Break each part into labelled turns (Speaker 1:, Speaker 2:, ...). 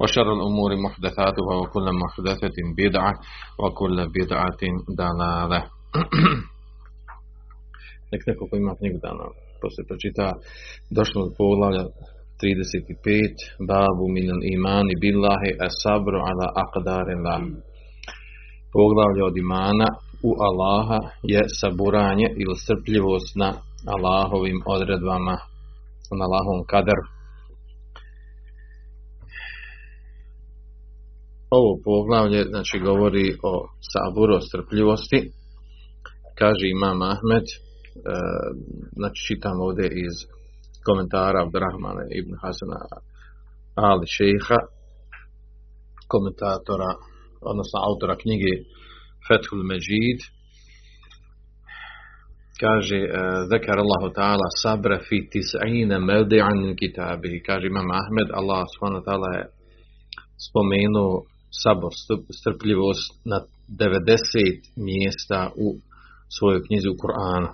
Speaker 1: وشر الأمور محدثاتها وكل محدثة بدعة وكل بدعة ضلالة Nek neko ko ima knjigu da nam poslije pročita, došlo do poglavlja 35, babu minal imani billahi asabru ala aqdarin la. Poglavlje od imana u Allaha je saburanje ili strpljivost na Allahovim odredbama, na Allahovom kaderu. Ovo poglavlje znači govori o saburu, o strpljivosti. Kaže Imam Ahmed, znači čitam ovdje iz komentara Abdurrahmana ibn Hasana Ali Šeha, komentatora, odnosno autora knjige Fethul Međid, kaže Zekar Allahu ta'ala sabra fi tis'ina mevdi'an min kitabihi, kaže Imam Ahmed, Allah subhanahu ta'ala je spomenuo sabor, strpljivost na 90 mjesta u svojoj knjizi u Kur'anu.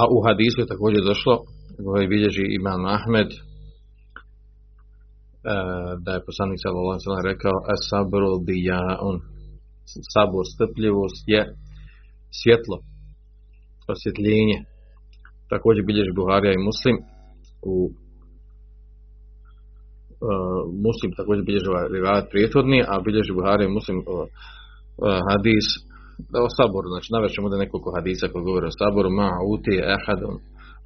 Speaker 1: A u hadisu je također došlo, koji bilježi Imam Ahmed, da je poslanik sallallahu alejhi ve sellem rekao as-sabru diyaun sabor strpljivost je svjetlo osvjetljenje također bilježi Buharija i Muslim u Muslim također bilježi rivajet prijethodni a bilježi Buharija i Muslim uh, hadis o saboru, znači navešćemo da nekoliko hadisa koji govore o saboru, ma uti ehadun,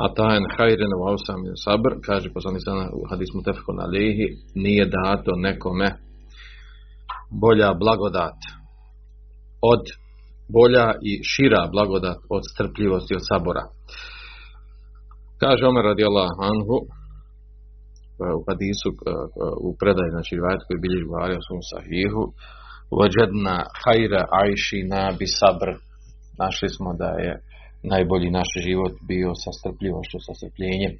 Speaker 1: a tajen hajren u ausam sabr, kaže poslanik sana u hadismu tefkon alihi, nije dato nekome bolja blagodat od bolja i šira blagodat od strpljivosti od sabora. Kaže Omer radijallahu anhu u hadisu u predaj, znači rivajet koji bilježi Buharija u svom sahihu, Vađedna hajra ajšina bi sabr. Našli smo da je najbolji naš život bio sa strpljivošću, sa strpljenjem.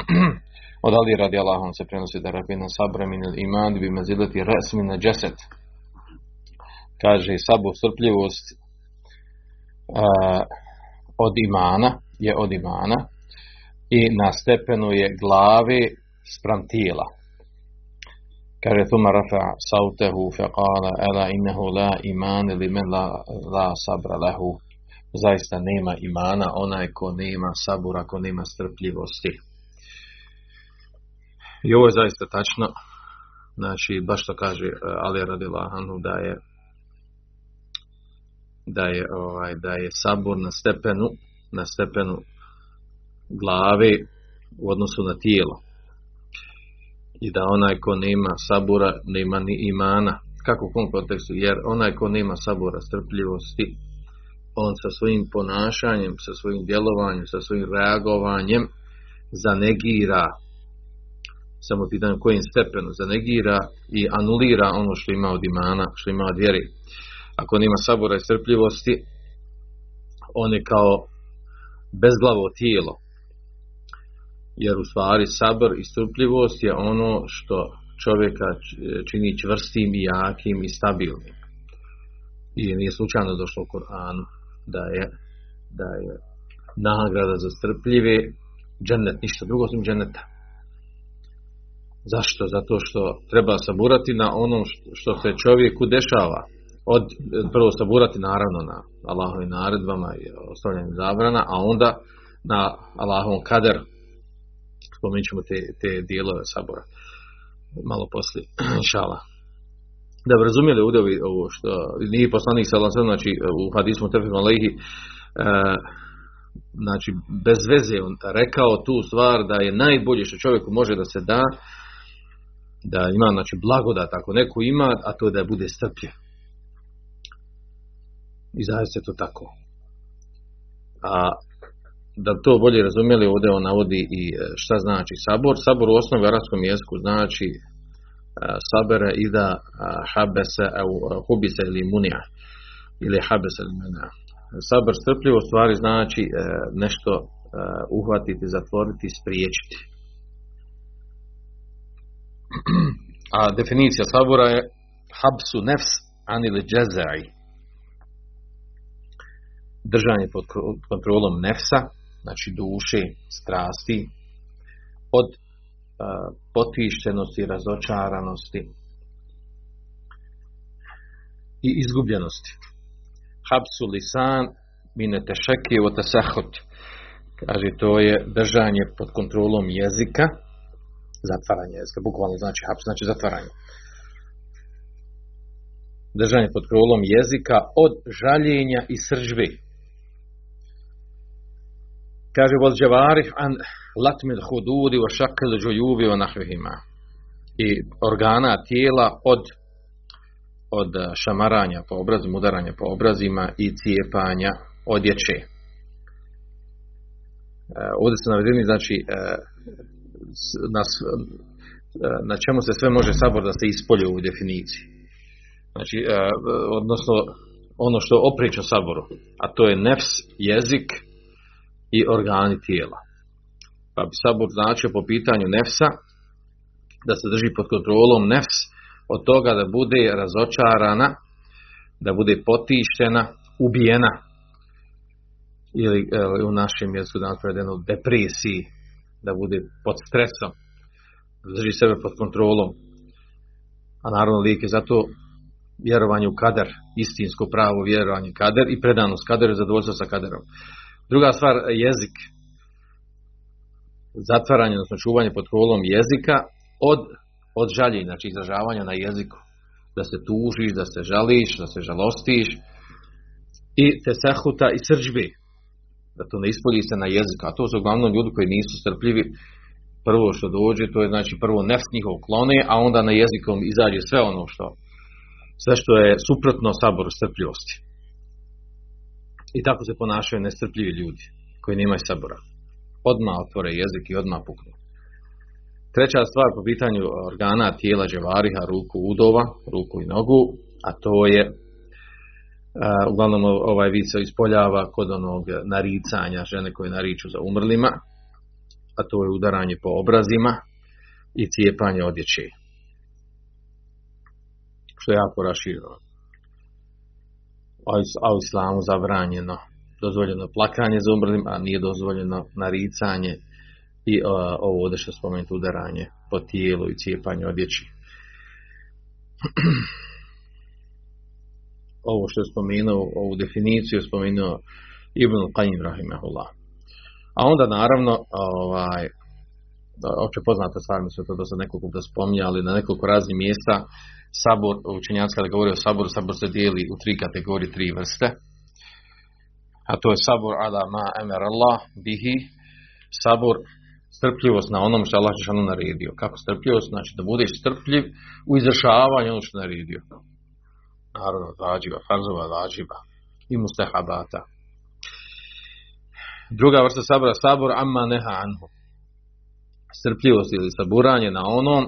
Speaker 1: Od Ali radi Allahom se prenosi da rabina sabra min iman bi mazilati resmi na džeset. Kaže sabu strpljivost uh, od imana je od imana i na stepenu je glave spram tijela. Kaže Tuma rafa sautehu faqala ala innehu la iman ili men la, la sabra lehu. Zaista nema imana onaj ko nema sabura, ko nema strpljivosti. I ovo je zaista tačno. Znači, baš to kaže Ali Radilahanu da je da je ovaj da je sabur na stepenu na stepenu glave u odnosu na tijelo i da onaj ko nema sabura nema ni imana. Kako u kom kontekstu? Jer onaj ko nema sabura, strpljivosti, on sa svojim ponašanjem, sa svojim djelovanjem, sa svojim reagovanjem zanegira samo pitanje kojim stepenu zanegira i anulira ono što ima od imana, što ima od vjeri. Ako nema sabora i strpljivosti, on je kao bezglavo tijelo, jer u stvari sabr i strpljivost je ono što čovjeka čini čvrstim i jakim i stabilnim. I nije slučajno došlo u Koranu da je, da je nagrada za strpljive džennet, ništa drugo osim dženneta. Zašto? Zato što treba saburati na onom što se čovjeku dešava. Od, prvo saburati naravno na Allahovim naredbama i ostavljanjem zabrana, a onda na Allahovom kaderu spomenut ćemo te, te dijelove sabora. Malo poslije, šala. da bi razumjeli ovdje ovo što nije poslanik sallallahu znači u hadisu tefekom alejhi e, znači bez veze on rekao tu stvar da je najbolje što čovjeku može da se da da ima znači blagodat ako neko ima a to je da bude strpljiv. I zaista je to tako. A da to bolje razumjeli ovdje on navodi i e, šta znači sabor sabor u osnovi arapskom jeziku znači e, sabere i da habese hubise ili munija ili habese ili munija sabr strpljivo stvari znači e, nešto e, uhvatiti, zatvoriti, spriječiti. A definicija sabora je habsu nefs anil džezai. Držanje pod kontrolom nefsa, znači duše, strasti, od e, potištenosti, razočaranosti i izgubljenosti habsu lisan mine tešeki o tesahut. Kaže, to je držanje pod kontrolom jezika, zatvaranje jezika, bukvalno znači haps, znači zatvaranje. Držanje pod kontrolom jezika od žaljenja i sržbe. Kaže, vol džavarih an latmil hududi o šakil džujubi o nahvihima. I organa tijela od od eh, šamaranja po obrazima, udaranja po obrazima i cijepanja odjeće. Eh, ovdje su navedeni, znači, eh, na, na čemu se sve može sabor da se ispolje u definiciji. Znači, odnosno, ono što opriča saboru, a to je nefs, jezik i organi tijela. Pa bi sabor značio po pitanju nefsa, da se drži pod kontrolom nefs, od toga da bude razočarana, da bude potištena, ubijena ili u našem jeziku danas prevedeno depresiji, da bude pod stresom, da drži sebe pod kontrolom. A naravno lijek je zato vjerovanje u kader, istinsko pravo vjerovanje kader i predanost kaderu i zadovoljstvo sa kaderom. Druga stvar, jezik. Zatvaranje, odnosno čuvanje pod kontrolom jezika od od žaljenja, znači izražavanja na jeziku. Da se tužiš, da se žališ, da se žalostiš. I te sehuta i srđbi. Da to ne ispolji se na jeziku. A to su uglavnom ljudi koji nisu strpljivi. Prvo što dođe, to je znači prvo nefs njihov klone, a onda na jezikom izađe sve ono što sve što je suprotno saboru strpljivosti. I tako se ponašaju nestrpljivi ljudi koji nemaju sabora. Odmah otvore jezik i odmah puknu. Treća stvar po pitanju organa tijela dževariha, ruku udova, ruku i nogu, a to je uglavnom ovaj vid ispoljava kod onog naricanja žene koje nariču za umrlima, a to je udaranje po obrazima i cijepanje odjeće. Što je jako rašireno. A u islamu zabranjeno, dozvoljeno plakanje za umrlim, a nije dozvoljeno naricanje i ovo ovdje što spomenuti udaranje po tijelu i cijepanje odjeći. ovo što je spomenuo, ovu definiciju spomenuo Ibn Qajim Rahimahullah. A onda naravno, ovaj, opće poznata stvar, mi smo to do sad nekoliko da spominjali, na nekoliko raznih mjesta, sabor, učenjaci kada govori o saboru, sabor se dijeli u tri kategorije, tri vrste. A to je sabor ala ma emer Allah bihi, sabor strpljivost na onom što Allah Žešanu naredio. Kako strpljivost? Znači da budeš strpljiv u izvršavanju ono što naredio. Naravno, vađiva, farzova, vađiva i mustehabata. Druga vrsta sabora, sabor amma neha anhu. Strpljivost ili saburanje na onom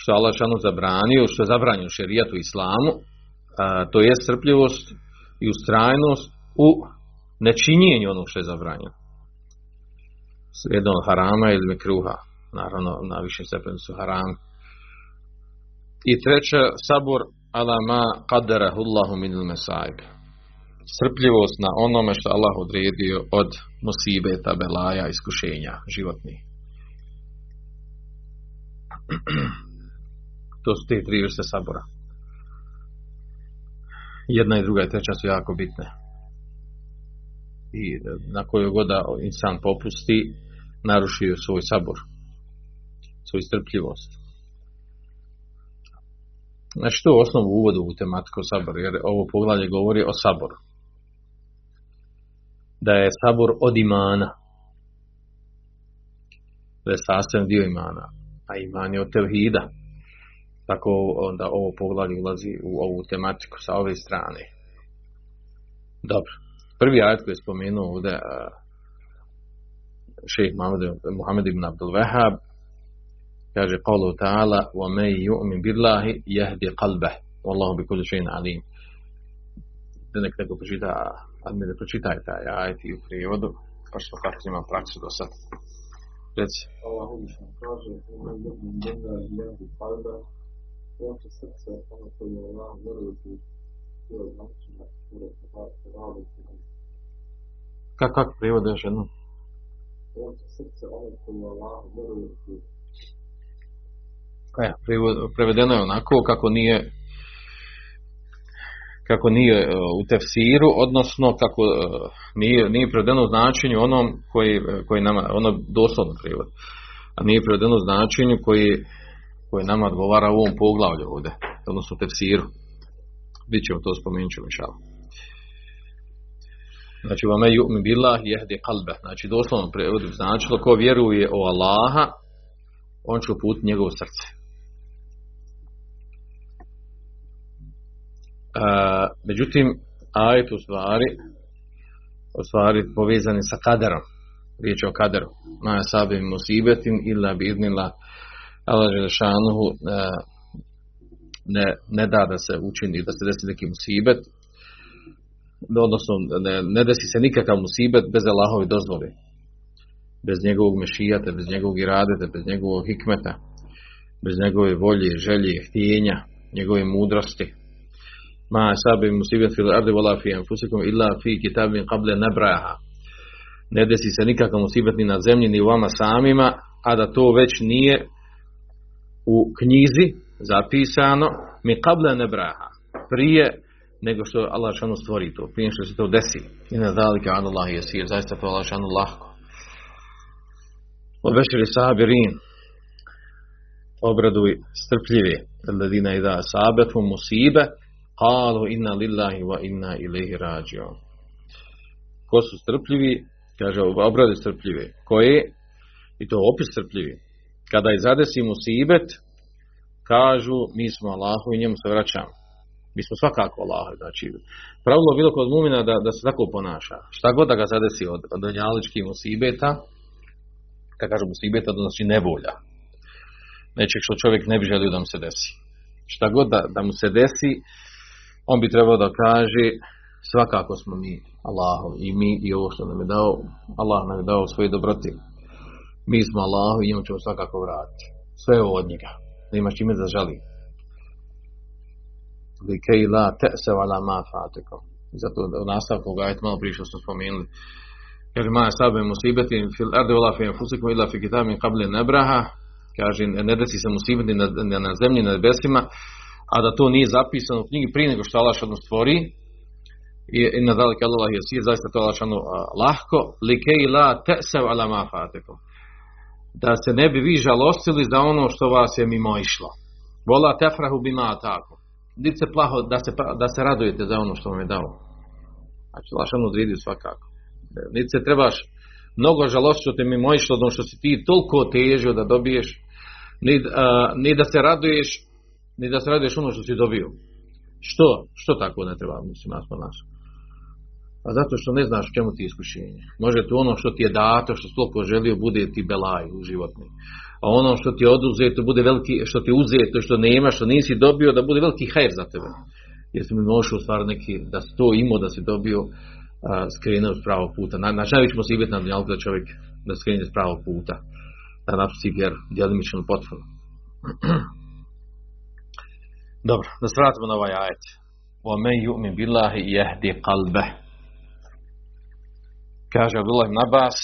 Speaker 1: što Allah Žešanu zabranio, što je zabranio šerijatu islamu, to je strpljivost i ustrajnost u nečinjenju onog što je zabranjeno od harama ili mekruha. Naravno, na višem stepenu su haram. I treće, sabor ala ma qadarahullahu min mesaib. Srpljivost na onome što Allah odredio od musibeta, belaja, iskušenja životnih. To su te tri vrste sabora. Jedna i druga i treća su jako bitne i na koju god da insan popusti, narušio svoj sabor, svoj strpljivost. Znači to je osnovu uvodu u tematiku saboru, jer ovo poglavlje govori o saboru. Da je sabor od imana. Da je sastavni dio imana. A iman je od tevhida. Tako onda ovo poglavlje ulazi u ovu tematiku sa ove strane. Dobro. Prvi ajet koji je spomenuo ovdje šejh Muhammed ibn Abdul Wahab kaže qawlu ta'ala wa man yu'min billahi yahdi qalbah wallahu bi kulli shay'in alim da nek neko pročita a mi ne pročitaj taj ajet i u prijevodu kao što kako ima praksu do sad reci.
Speaker 2: Allah uvišno kaže man yu'min billahi yahdi qalbah Oče srce, ono koje je Allah vjerujući, je načina, to je
Speaker 1: Kako, kako prijevode još jednom?
Speaker 2: srce ono koje je Allah vjerujući,
Speaker 1: E, prevedeno je onako kako nije kako nije e, u tefsiru, odnosno kako e, nije, nije prevedeno u značenju onom koji, koji nama, ono doslovno prijevod, a nije prevedeno u značenju koji, koji nama odgovara u ovom poglavlju ovdje, odnosno u tefsiru. Bit ćemo to spomenut ćemo. Znači, vame ju'mi billah jehdi kalbe. Znači, doslovno prevodi značilo ko vjeruje o Allaha, on će uputiti njegovo srce. A, međutim, ajet u stvari, u stvari povezani sa kaderom. Riječ je o kaderu. Ma sabim musibetin illa bi idnila Allah Želešanuhu ne, ne da da se učini, da se desi neki musibet, odnosno ne, ne desi se nikakav musibet bez Allahove dozvole. Bez njegovog mešijata, bez njegovog iradeta, bez njegovog hikmeta, bez njegove volje, želje, htjenja, njegove mudrosti. Ma sabi musibet fil ardi wala fi anfusikum illa fi kitabin qabla nabraha. Ne desi se nikakav musibet ni na zemlji ni vama samima, a da to već nije u knjizi zapisano mi qabla nabraha. Prije nego što Allah šanu stvori to, prije što se to desi. I na dalike an Allah je sir, zaista to Allah šanu lahko. Obeširi sabirin, obraduj strpljivi, ledina i da sabetu musibe, qalu inna lillahi wa inna ilaihi rađion. Ko su strpljivi, kaže obraduj strpljivi, koje, i to opis strpljivi, kada je zadesi musibet, kažu mi smo Allahu i njemu se vraćamo. Mi smo svakako Allah, znači pravilo bilo kod mumina da, da se tako ponaša. Šta god da ga zadesi od, od njaličkih musibeta, kad kažem musibeta, to znači nevolja. Nečeg što čovjek ne bi želio da mu se desi. Šta god da, da mu se desi, on bi trebao da kaže svakako smo mi Allahu i mi i ovo što nam je dao, Allah nam je dao svoje dobroti. Mi smo Allahu i njemu ćemo svakako vratiti. Sve je od njega. Da imaš čime da žali likej ala ma. Zato u nastavku ga je malo prije što smo spomenuli. Kaže, ma sabe musibeti fil arde wala fi anfusikum illa fi kitabin qabli nabraha. Kaže, ne desi se musibeti na, na, na zemlji, na nebesima, a da to nije zapisano u knjigi prije nego što Allah šadno stvori. I, na dalike Allah je zaista to Allah šadno lahko. Likej la te'sev ala ma fatikom. Da se ne bi vi žalostili za ono što vas je mimo išlo. Vola tefrahu bima tako niti se plaho da se, da se radujete za ono što vam je dao. Znači, lašano odredio svakako. Niti se trebaš mnogo žalost što te mi mojišlo, ono što si ti toliko težio da dobiješ, ni, a, ni da se raduješ, ni da se raduješ ono što si dobio. Što? Što tako ne treba, mislim, nas ponaša? A zato što ne znaš čemu ti je iskušenje. Može to ono što ti je dato, što toliko želio, bude ti belaj u životni a ono što ti je oduzeto bude veliki, što ti je uzeto, što nema, što nisi dobio, da bude veliki hajr za tebe. Jer si mi možeš stvar neki, da si to imao, da si dobio, a, skrenuo s pravog puta. Na, na najveći smo se ibet na dunjalku da čovjek da skrene s pravog puta. Da napusti vjer, djelimično potpuno. Dobro, da se vratimo na ovaj ajet. Men yu'min billahi yahdi qalbeh. Kaže Abdullah ibn Abbas,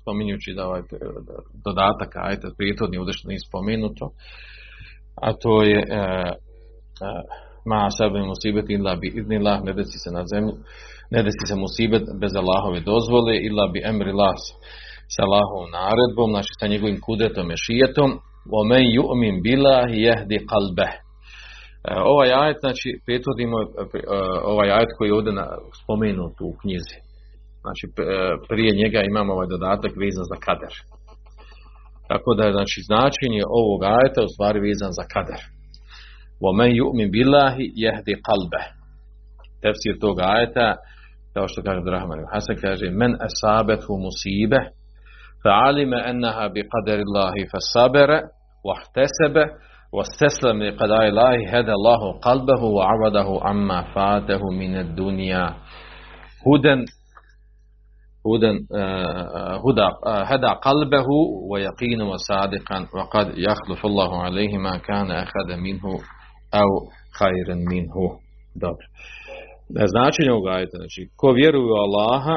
Speaker 1: spominjući da ovaj dodatak ajta prijetodni ovdje što nije spomenuto a to je e, e, ma sebe musibet illa bi idnillah ne desi se na zemlji ne desi se musibet bez Allahove dozvole illa bi emri las sa Allahovom naredbom znači sa njegovim kudetom i šijetom وَمَنْ يُؤْمِنْ بِاللَّهِ يَهْدِ قَلْبَهِ E, Ovaj ajet, znači, prethodimo e, e, ovaj ajet koji je ovdje na- spomenut u knjizi. Znači, p- e, prije njega imamo ovaj dodatak vezan za kader. Tako da je, znači, značenje ovog ajeta u stvari vezan za kader. وَمَنْ يُؤْمِنْ بِاللَّهِ يَهْدِ قَلْبَهِ Tefsir tog ajeta, kao što kaže Rahman Hasan, kaže men asabethu musibe فعلم أنها بقدر الله فصبر واحتسب واستسلم لقضاء الله هدى الله قلبه وعوضه عما فاته من الدنيا هدى هدى آه، هدى آه، هدى قلبه ويقين وصادقا وقد يخلف الله عليه ما كان أخذ منه أو خيرا منه dobro značenje ovoga ajeta znači ko vjeruje u Allaha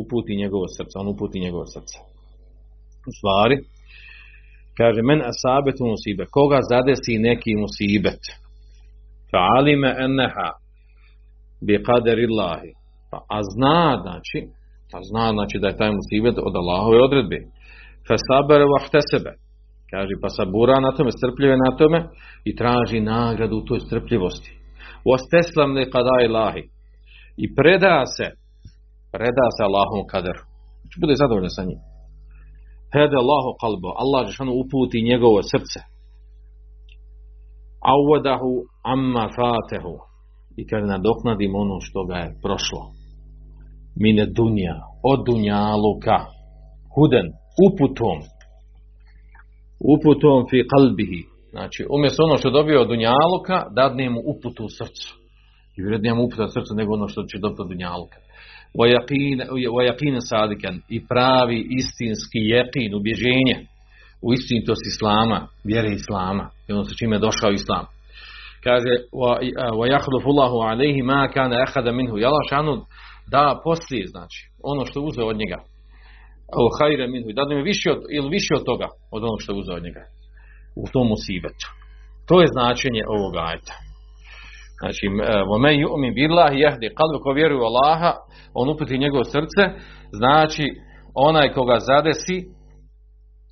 Speaker 1: uputi njegovo srce on uputi njegovo srce u stvari kaže men asabetu musibe koga zadesi neki musibet? Fa alime enneha bi qaderillahi pa a zna znači a zna znači da je taj musibet od Allahove odredbe. Fa sabere vahtesebe kaže pa sabura na tome strpljive na tome i traži nagradu u toj strpljivosti. Wasteslam li qadai lahi i preda se preda se Allahom kaderu znači bude zadovoljan sa njim hede Allahu kalbo, Allah Žešanu uputi njegovo srce. Awadahu amma fatehu. I kaže nadoknadim ono što ga je prošlo. Mine dunja, od dunjaluka. Huden, uputom. Uputom fi kalbihi. Znači, umjesto ono što dobio od dunjaluka, dadne mu uputu u srcu. I vrednija mu uputa srcu nego ono što će dobiti od dunjaluka. وَيَقِينَ sadikan i pravi istinski jeqin, ubježenje u istinitost Islama, vjere Islama, i ono sa čime je došao Islam. Kaže, وَيَحْلُفُ اللَّهُ عَلَيْهِ مَا كَانَ أَحَدَ مِنْهُ I Allah šanu da poslije, znači, ono što je uzeo od njega. O hajre minhu. I da mi više od, ili više od toga, od onog što je uzeo od njega. U tom musibetu. To je značenje ovoga ajta. Znači, وَمَنْ يُؤْمِنْ بِاللَّهِ يَهْدِ قَلْبُ Ko vjeruje u Allaha, on uputi njegovo srce, znači onaj koga zadesi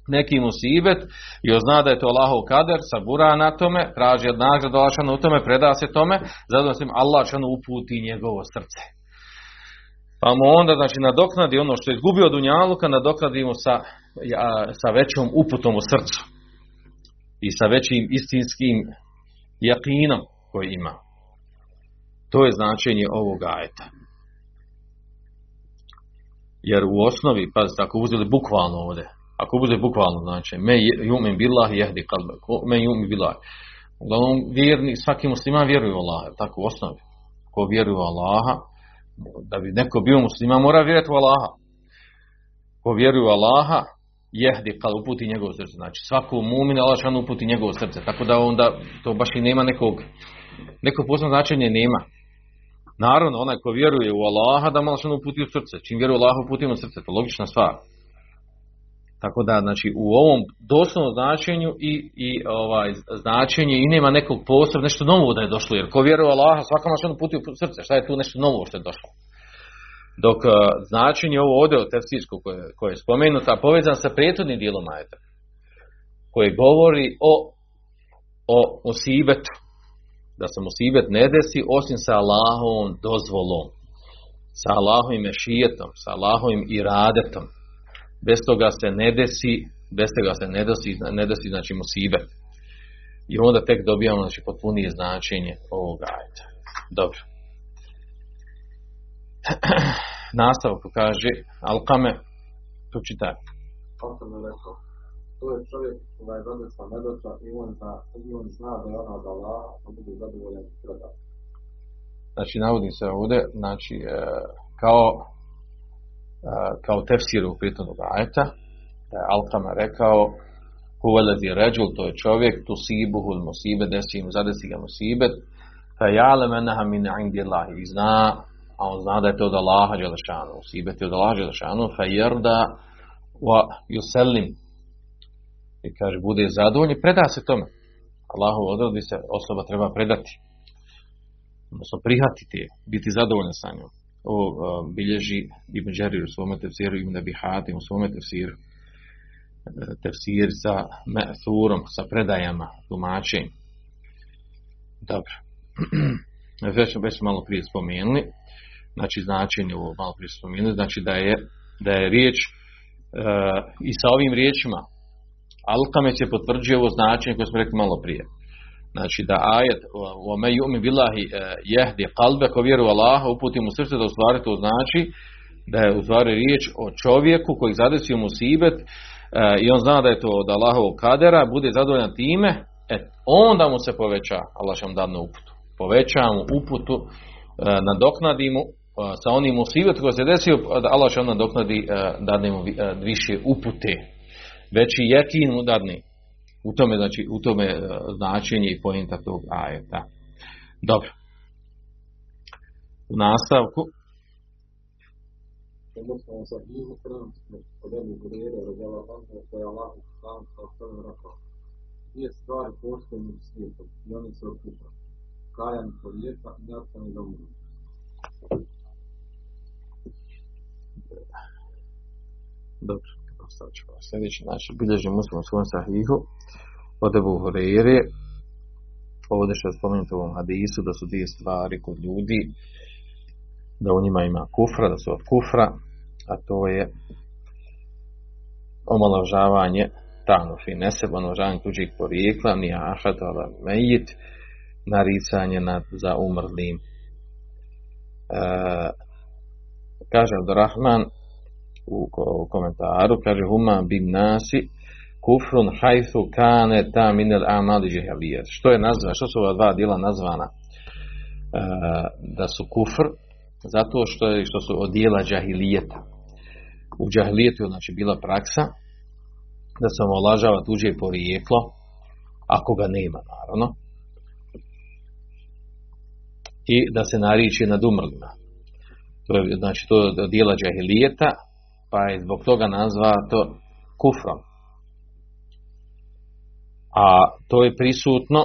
Speaker 1: neki musibet i on zna da je to Allahov kader, sabura na tome, traži od nagrada Allahšanu u tome, preda se tome, zato se Allah šanu uputi njegovo srce. Pa mu onda znači nadoknadi ono što je izgubio od Dunjaluka, nadoknadi mu sa, ja, sa većom uputom u srcu i sa većim istinskim jakinom koji ima. To je značenje ovoga ajeta. Jer u osnovi, pazite, ako uzeli bukvalno ovdje, ako uzeli bukvalno, znači, me jumin billahi jehdi kalbe, me jumin billahi. Uglavnom, vjerni, svaki musliman vjeruje u Allaha, tako u osnovi. Ko vjeruje u Allaha, da bi neko bio musliman, mora vjerati u Allaha. Ko vjeruje u Allaha, jehdi kal uputi njegovo srce. Znači, svaku mumin Allah uputi njegovo srce. Tako da onda to baš i nema nekog, neko posebno značenje nema. Naravno, onaj ko vjeruje u Allaha da malo što uputi u srce. Čim vjeruje u Allaha uputi u srce, to je logična stvar. Tako da, znači, u ovom doslovnom značenju i, i ovaj, značenje i nema nekog posebno, nešto novo da je došlo. Jer ko vjeruje u Allaha, svaka malo što uputi u srce. Šta je tu nešto novo što je došlo? Dok uh, značenje ovo ovdje od koje, koje je spomenuto, povezan sa prethodnim dijelom ajeta, koje govori o, o musibetu, da se musibet ne desi osim sa Allahovom dozvolom, sa Allahovim mešijetom, sa Allahovim iradetom. Bez toga se ne desi, bez toga se ne desi, ne desi znači musibet. I onda tek dobijamo znači, potpunije značenje ovoga ajeta. Dobro. Nastavku kaže Alkame, pročitaj.
Speaker 2: Rekao, to je čovjek koga je zadesla nedoća i on zna, on zna da je ona od Allaha, pa bude zadovoljan i predan.
Speaker 1: Znači, navodi se ovdje, znači, e, kao, e, kao tefsir u pritomnog ajeta, da je Alkame rekao, huvelezi ređul, to je čovjek, tu sibuhul musibet, desi mu, zadesi ga musibet, fa ja'lem enaha min indi Allahi, i zna, a on zna da je to od Allaha Đelešanu, musibet je od Allaha Đelešanu, fa jerda wa yusellim, i kaže, bude zadovoljni, preda se tome. Allahu odredi se, osoba treba predati. Odnosno, prihvatiti je, biti zadovoljan sa njom. Ovo uh, bilježi Ibn Đerir u svome tefsiru, Ibn Abi Hatim u svome tefsiru. tefsir sa me'thurom, sa predajama, tumačenjem. Dobro. Već, već malo prije spomenuli, znači značenje ovo malo prije spomenuli, znači da je, da je riječ e, i sa ovim riječima Alkame se potvrđuje ovo značenje koje smo rekli malo prije. Znači da ajet o me yumi billahi jehdi kalbe ko vjeru Allaha uputi mu srce da u stvari to znači da je u riječ o čovjeku koji zadesio mu sibet e, i on zna da je to od Allahovog kadera, bude zadovoljan time, e, onda mu se poveća Allah će uputu. Poveća mu uputu, e, nadoknadi mu sa onim musibet koji se desio, Allah će onda nadoknadi, dadne mu više upute veći jekin udarni. U tome, znači, u tome e, značenje i pojenta tog ajeta. Dobro. U nastavku.
Speaker 2: Dvije stvari postoje u svijetu, i oni se okupa. Kajan porijeka i nastavni domovi.
Speaker 1: Dobro sad ćemo sljedeći, znači bilježi muslim u svom sahihu od Ebu Hureyre. Ovdje što je spomenuto u ovom hadisu da su dvije stvari kod ljudi da u njima ima kufra, da su od kufra a to je omalovažavanje tanu fi neseb, omalovažavanje tuđih porijekla, ni ahad, ala mejit, naricanje nad, za umrlim. E, kaže Abdurrahman, u, komentaru, kaže huma bin nasi kufrun hajthu kane ta minel amali džihalijet. Što je nazvano, što su ova dva djela nazvana? E, da su kufr, zato što, je, što su od dijela džahilijeta. U džahilijetu je znači bila praksa da se omalažava tuđe porijeklo, ako ga nema, naravno. I da se nariči nad umrlima. To je, znači, to je dijela džahilijeta, pa je zbog toga nazvato kufrom. A to je prisutno,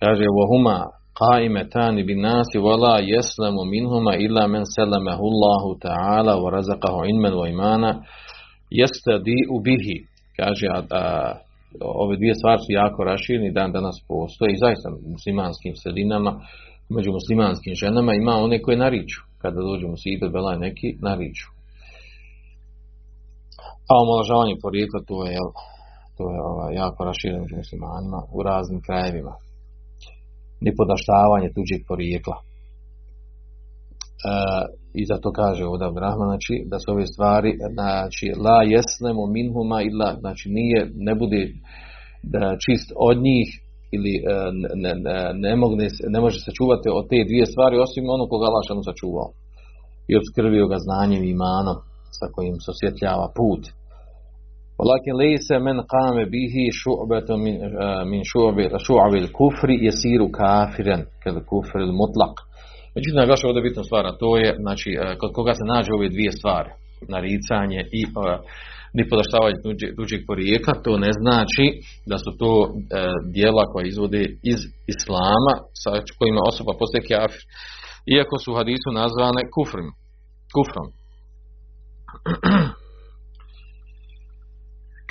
Speaker 1: kaže, nasi wala yaslamu minhuma illa man salamahu Allahu ta'ala wa razaqahu ilman wa imana yastadi bihi kaže a, a, ove dvije stvari su jako rašireni dan danas postoje i zaista muslimanskim sredinama među muslimanskim ženama ima one koje nariču kada dođu musibet, belaj neki, nariču. A omalažavanje porijekla, to je, to je ovaj, jako rašireno među muslimanima u raznim krajevima. Ni podaštavanje tuđeg porijekla. E, I zato kaže ovdje Abdurrahman, znači, da su ove stvari, znači, la jesnemo minhuma illa, znači, nije, ne bude da čist od njih ili e, ne, ne, ne, mogne, ne može se čuvati od te dvije stvari osim ono koga Allah šanu sačuvao i obskrbio ga znanjem i imanom sa kojim se osvjetljava put. Walakin lejse men kame bihi šu'betu min, min šu'abil kufri jesiru kafiren, kada kufri mutlak. Međutim, naglaša ovdje bitna stvar, a to je, znači, kod koga se nađe ove dvije stvari, naricanje i uh, ni podaštavanje tuđeg porijekla, to ne znači da su to e, dijela koja izvode iz islama, sa kojima osoba postaje kafir, iako su u hadisu nazvane kufrim, kufrom.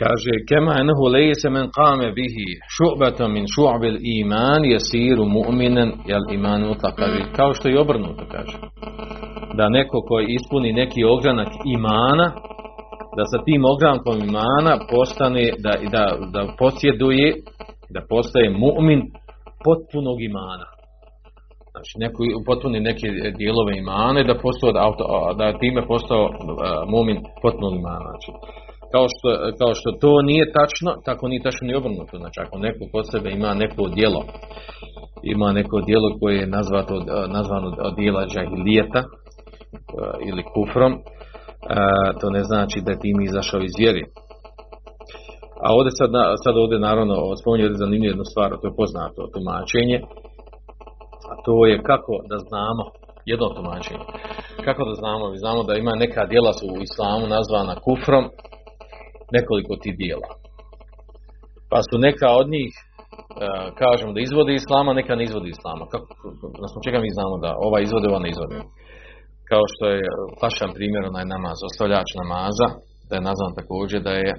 Speaker 1: Kaže, kema enahu lejse men kame bihi šu'bata min šu'bil iman jesiru mu'minen jel iman utlakavi. Kao što je obrnuto, kaže. Da neko koji ispuni neki ogranak imana, da sa tim ogrankom imana postane, da, da, da posjeduje, da postaje mu'min potpunog imana. Znači, neko potpuni neke dijelove imane da postao, da, da time postao mu'min potpunog imana. Znači, kao što, kao što to nije tačno, tako nije tačno ni obrnuto. Znači, ako neko kod sebe ima neko dijelo, ima neko dijelo koje je nazvato, nazvano od dijela džahilijeta ili kufrom, to ne znači da je tim izašao iz vjeri. A ovdje sad, sad ovdje naravno spominje zanimljivu jednu stvar, to je poznato tumačenje, a to je kako da znamo, jedno tumačenje, kako da znamo, mi znamo da ima neka dijela su u islamu nazvana kufrom, nekoliko tih dijela. Pa su neka od njih, kažemo da izvode islama, neka ne izvode islama. Kako, na čega mi znamo da ova izvode, ova ne izvode kao što je vašan primjer onaj namaz, ostavljač namaza, da je nazvan također da je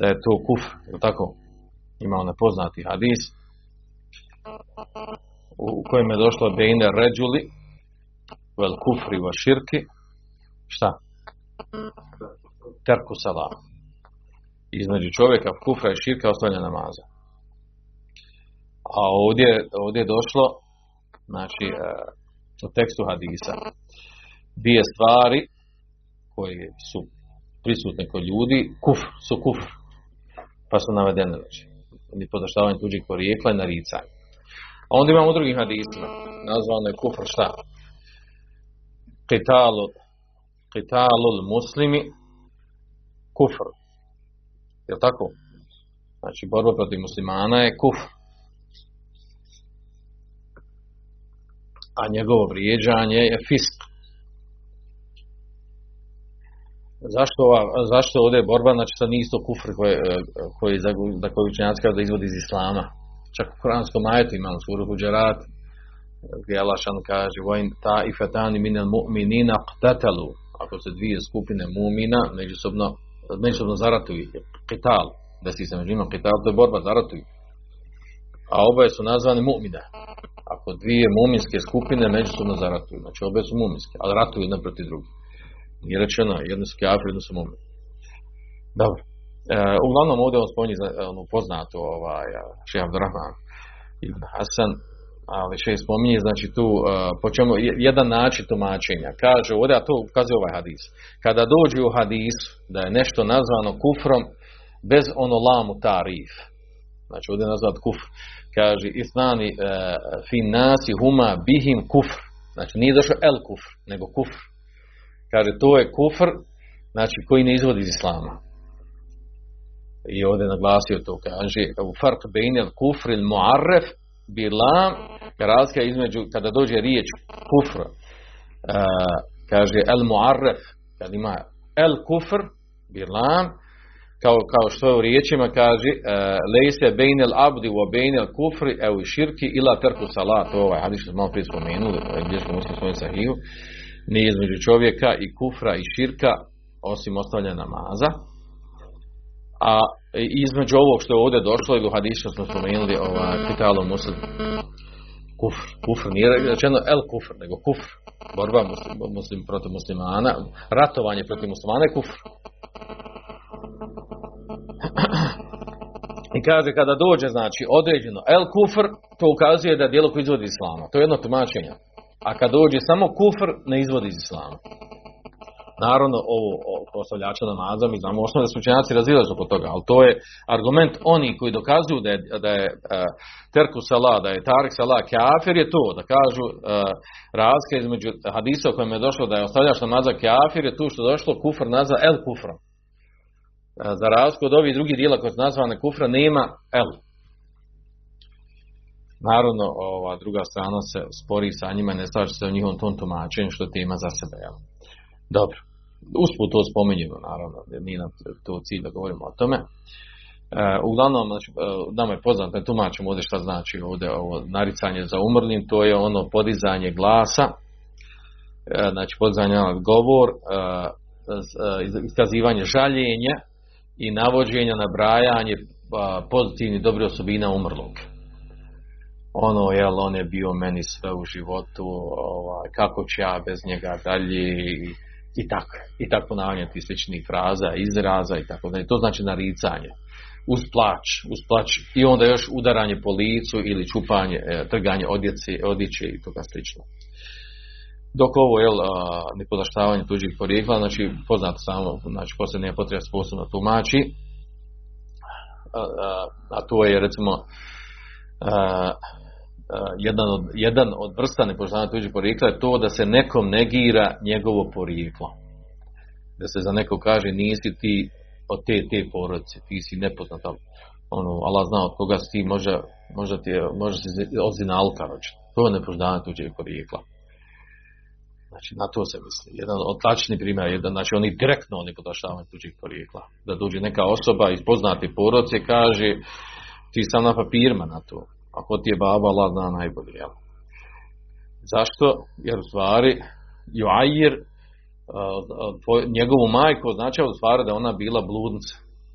Speaker 1: da je to kufr, je tako? Ima onaj poznati hadis u kojem je došlo bejne ređuli vel kufri va širki šta? Terku salam. Između čovjeka kufra i širka ostavlja namaza. A ovdje, ovdje je došlo znači u tekstu hadisa dvije stvari koje su prisutne kod ljudi, kufr, su kufr. Pa su navedene, znači, ni podaštavanje tuđih porijekla i naricanje. A onda imamo u drugim hadisima, nazvano je kufr šta? Qitalu, qitalul muslimi kufr. Je tako? Znači, borba protiv muslimana je kufr. A njegovo vrijeđanje je fisk. Zašto, ova, zašto ovdje je borba, znači to nije isto kufr koji, za, koji učenjaci da izvodi iz islama. Čak u Kuranskom majetu imamo suru Huđerat, gdje Allah šan kaže vojn ta i fetani minel mu'minina qtatalu ako se dvije skupine mumina međusobno, međusobno zaratuju qital, desi se među njima qital, to je borba, zaratuju. A oboje su nazvani mu'mine. Ako dvije muminske skupine međusobno zaratuju, znači oboje su muminske, ali ratuju jedna protiv drugi. Nije rečeno, jedno su kafir, jedno su mumin. Dobro. E, uglavnom ovdje on spominje ono poznato ovaj, Šeha Abdurrahman ibn Hasan, ali še spominje, znači tu, uh, po čemu, jedan način tumačenja. Kaže ovdje, a to ukazuje ovaj hadis. Kada dođe u hadis da je nešto nazvano kufrom, bez ono lamu tarif. Znači ovdje je nazvat kufr. Kaže, isnani uh, fin nasi huma bihim kufr. Znači nije došao el kufr, nego kufr. Kaže, to je kufr, znači koji ne izvodi iz islama. I ovdje je naglasio to, kaže, u fark bejnel kufr il muarref bilam, razlika između, kada dođe riječ kufr, uh, kaže el muarref, kad ima el kufr, bilam, kao, kao što je u riječima kaže uh, lejse bejnel abdi wa bejnel kufri evo širki ila terku salat, to ovaj hadis što smo malo prije spomenuli, gdje smo muslim svojim sahiju, nije između čovjeka i kufra i širka, osim ostavljanja namaza, a između ovog što je ovdje došlo i u hadisu smo spomenuli ovaj pitalo muslim. Kufr, kufr nije rečeno el kufr, nego kufr. Borba muslim, muslim protiv muslimana ratovanje protiv muslimana je kufr kaže kada dođe znači određeno el kufr to ukazuje da je djelo koje izvodi islama. To je jedno tumačenje. A kad dođe samo kufr ne izvodi iz islama. Naravno, ovo postavljača namaza, mi znamo osnovno da su učenjaci oko toga, ali to je argument oni koji dokazuju da je, da je uh, terku sala, da je tarik sala kafir, je to, da kažu uh, razlika između hadisa u kojem je došlo da je ostavljač namaza kafir, je tu što došlo kufr nazva el kufra. Za razliku od ovih drugih dijela koje su nazvane kufra, nema el. Naravno, ova druga strana se spori sa njima i ne slaže se o njihovom tom tumačenju što tema za sebe. Jel? Dobro. Usput to spomenjeno, naravno, jer nije nam to cilj da govorimo o tome. E, uglavnom, znači, e, nama je poznato, ne tumačimo ovdje šta znači ovdje ovo naricanje za umrlim, to je ono podizanje glasa, e, znači podizanje govor, e, e, iskazivanje žaljenja i navođenja na brajanje pozitivnih dobrih osobina umrlog. Ono, jel, on je bio meni sve u životu, ovaj, kako će ja bez njega dalje i tako, i tako ponavljanje tih sličnih fraza, izraza i tako da to znači naricanje uz plać, uz plać i onda još udaranje po licu ili čupanje, e, trganje odjece, odjeće i toga slično. Dok ovo je nepodaštavanje tuđih porijekla, znači poznato samo, znači poslije nije potreba sposobno tumači, a, a, to je recimo a, jedan od, jedan od vrsta nepoznavanja tuđih porijekla je to da se nekom negira njegovo porijeklo. Da se za neko kaže nisi ti od te te porodice, ti si nepoznat. Ono, Allah zna od koga si ti, može, može, ti, može si ozina alka To je nepoznavanje tuđih porijekla. Znači, na to se misli. Jedan od tačni primjer, jedan, znači oni direktno oni podaštavaju tuđih porijekla. Da dođe neka osoba iz poznate porodice kaže ti sam na papirima na to ako ti je baba, Allah zna najbolje. Zašto? Jer u stvari, juajir njegovu majku označava u stvari da ona bila bludnica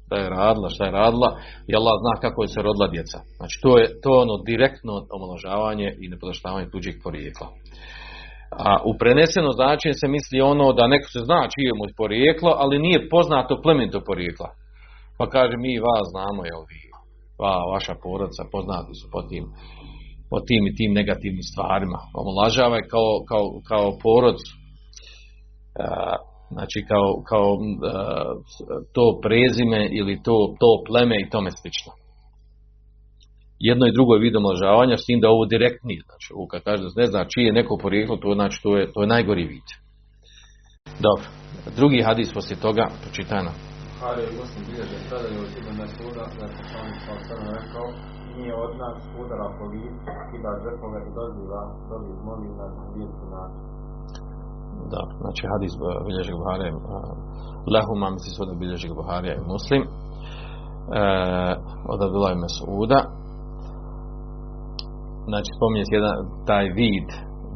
Speaker 1: da je radila, šta je radila i Allah zna kako je se rodila djeca. Znači to je to ono direktno omaložavanje i nepodaštavanje tuđeg porijekla. A u preneseno značenje se misli ono da neko se zna čije mu porijeklo, ali nije poznato plemenito porijekla. Pa kaže mi vas znamo, jel vi, va, vaša porodica poznati su po tim, po tim i tim negativnim stvarima. Omalažava je kao, kao, kao porod, znači kao, kao to prezime ili to, to pleme i tome slično. Jedno i drugo je vid omlažavanja, s tim da ovo direktnije, znači ovo kad kaže ne zna čije je neko porijeklo, to znači to je, to je najgori vid. Dobro, drugi hadis poslije toga, pročitajno.
Speaker 2: Buhari i Muslim bilježe predaju od Ibn Mesuda da je poslanik sa osrme rekao nije od nas udara po licu, kida žrtove i doziva, dobi moli na vjerski način.
Speaker 1: Da, znači hadis bilježi Buhari, lehuma misli su da bilježi Buharija i Muslim, e, od Abdullah i Mesuda, znači spominje se jedan taj vid,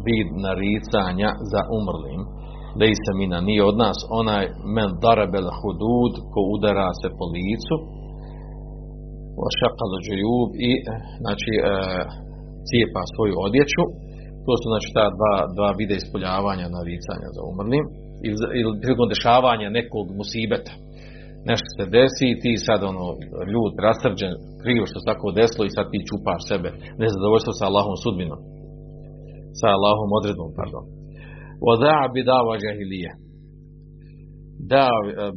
Speaker 1: vid naricanja za umrlim, lejse mina nije od nas. Onaj men darabel hudud ko udara se po licu. Šakal džujub i znači e, cijepa svoju odjeću. To su znači ta dva, dva vide ispoljavanja naricanja za umrlim. Ili, ili prilikom dešavanja nekog musibeta nešto se desi i ti sad ono ljud rasrđen krivo što se tako desilo i sad ti čupaš sebe nezadovoljstvo sa Allahom sudbinom sa Allahom odredbom pardon Oda'a bidava džahilije. Da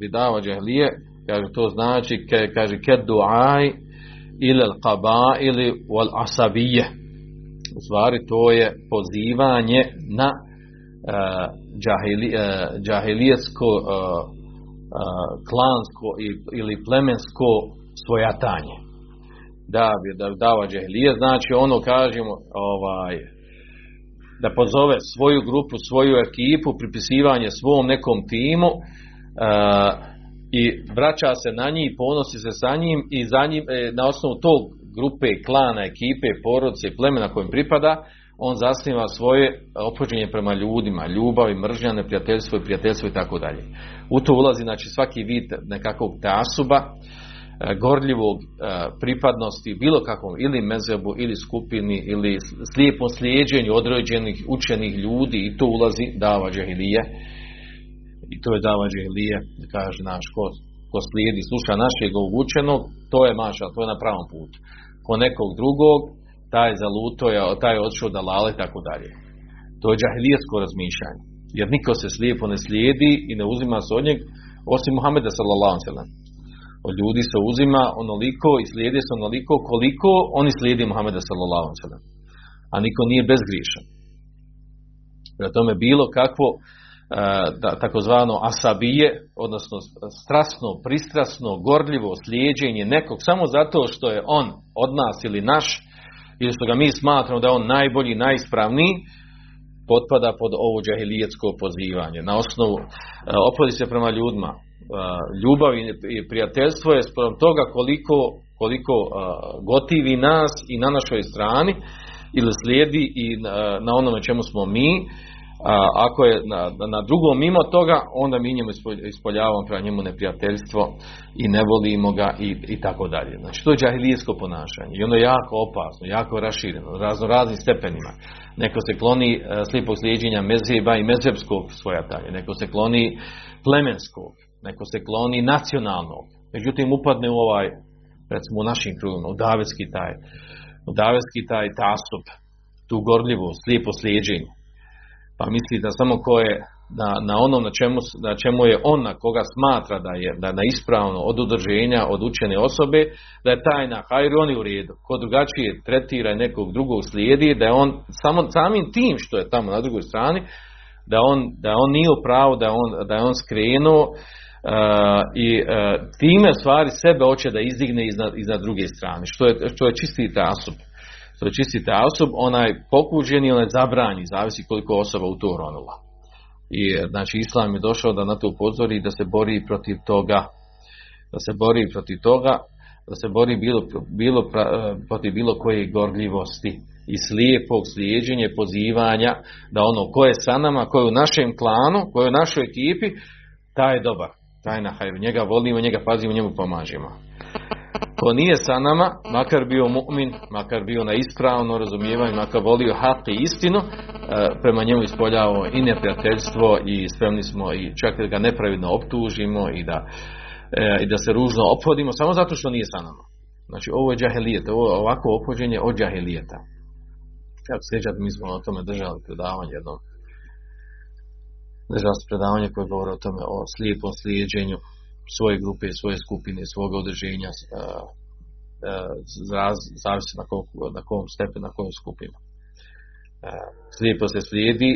Speaker 1: bidava džahilije, kaže to znači, kaže ke duaj ili qaba ili wal asabije. U stvari to je pozivanje na uh, džahili, uh, džahilijetsko uh, uh, klansko ili plemensko svojatanje. Da da dava džahilije, znači ono kažemo ovaj da pozove svoju grupu, svoju ekipu, pripisivanje svom nekom timu i vraća se na njih, ponosi se sa njim i za njim, e, na osnovu tog grupe, klana, ekipe, porodice, plemena kojim pripada, on zasniva svoje opođenje prema ljudima, ljubav i mržnja, neprijateljstvo i prijateljstvo i tako dalje. U to ulazi znači svaki vid nekakvog tasuba, gorljivog pripadnosti bilo kakvom ili mezebu ili skupini ili slijepom slijedženju određenih učenih ljudi i to ulazi dava džahilije i to je dava džahilije kaže naš ko, ko slijedi sluša našeg učenog to je maša, to je na pravom putu ko nekog drugog taj zaluto je, taj je odšao da lale tako dalje. To je džahilijesko razmišljanje. Jer niko se slijepo ne slijedi i ne uzima se od njeg osim Muhameda sallallahu alaihi od ljudi se uzima onoliko i slijedi se onoliko koliko oni slijedi Muhameda sallallahu alejhi A niko nije bezgriješan. Prema tome bilo kakvo da, takozvano asabije, odnosno strasno, pristrasno, gorljivo slijeđenje nekog samo zato što je on od nas ili naš, ili što ga mi smatramo da je on najbolji, najispravniji, potpada pod ovo džahilijetsko pozivanje. Na osnovu opodi se prema ljudima, ljubav i prijateljstvo je sprem toga koliko, koliko gotivi nas i na našoj strani ili slijedi i na onome čemu smo mi ako je na, na drugom mimo toga onda mi njemu ispoljavamo prema njemu neprijateljstvo i ne volimo ga i, i tako dalje. Znači to je džahilijesko ponašanje i ono je jako opasno, jako rašireno razno raznim stepenima. Neko se kloni slipog slijedjenja mezeba i mezebskog svojatanja neko se kloni plemenskog neko se kloni nacionalnog, međutim upadne u ovaj, recimo u našim krugima, u davetski taj, u davetski taj tasup, tu gorljivost, slijepo slijeđenje. Pa misli da samo ko je na, na onom na čemu, na čemu je on na koga smatra da je da na ispravno od udrženja, od učene osobe, da je taj na on je u redu. Ko drugačije tretira nekog drugog slijedi, da je on samo samim tim što je tamo na drugoj strani, da on, da on nije u pravu, da on, da je on skrenuo i uh, time stvari sebe hoće da izdigne iznad, iznad druge strane, što je, što je čisti tasub. Što je čisti tasub, onaj pokuđen i onaj zabranji, zavisi koliko osoba u to ronula. I znači Islam je došao da na to upozori da se bori protiv toga, da se bori protiv toga, da se bori bilo, bilo pra- protiv bilo koje gorljivosti i slijepog slijeđenja, pozivanja, da ono ko je sa nama, ko je u našem klanu, ko je u našoj ekipi, taj je dobar, taj je njega volimo, njega pazimo, njemu pomažemo. Ko nije sa nama, makar bio mu'min, makar bio na ispravno razumijevanje, makar volio hak i istinu, e, prema njemu ispoljavamo i neprijateljstvo i spremni smo i čak da ga nepravidno optužimo i da, e, i da se ružno ophodimo samo zato što nije sa nama. Znači ovo je džahelijet, ovo je ovako ophođenje od džahelijeta. Kako se sjećate, mi smo o tome držali predavanje jednom. Držali predavanje koje govore o tome, o slijepom slijeđenju svoje grupe, svoje skupine, svoga odreženja, zraz- zavisi na kom, na kom stepenu, na kojoj skupinu. Slijepo se slijedi,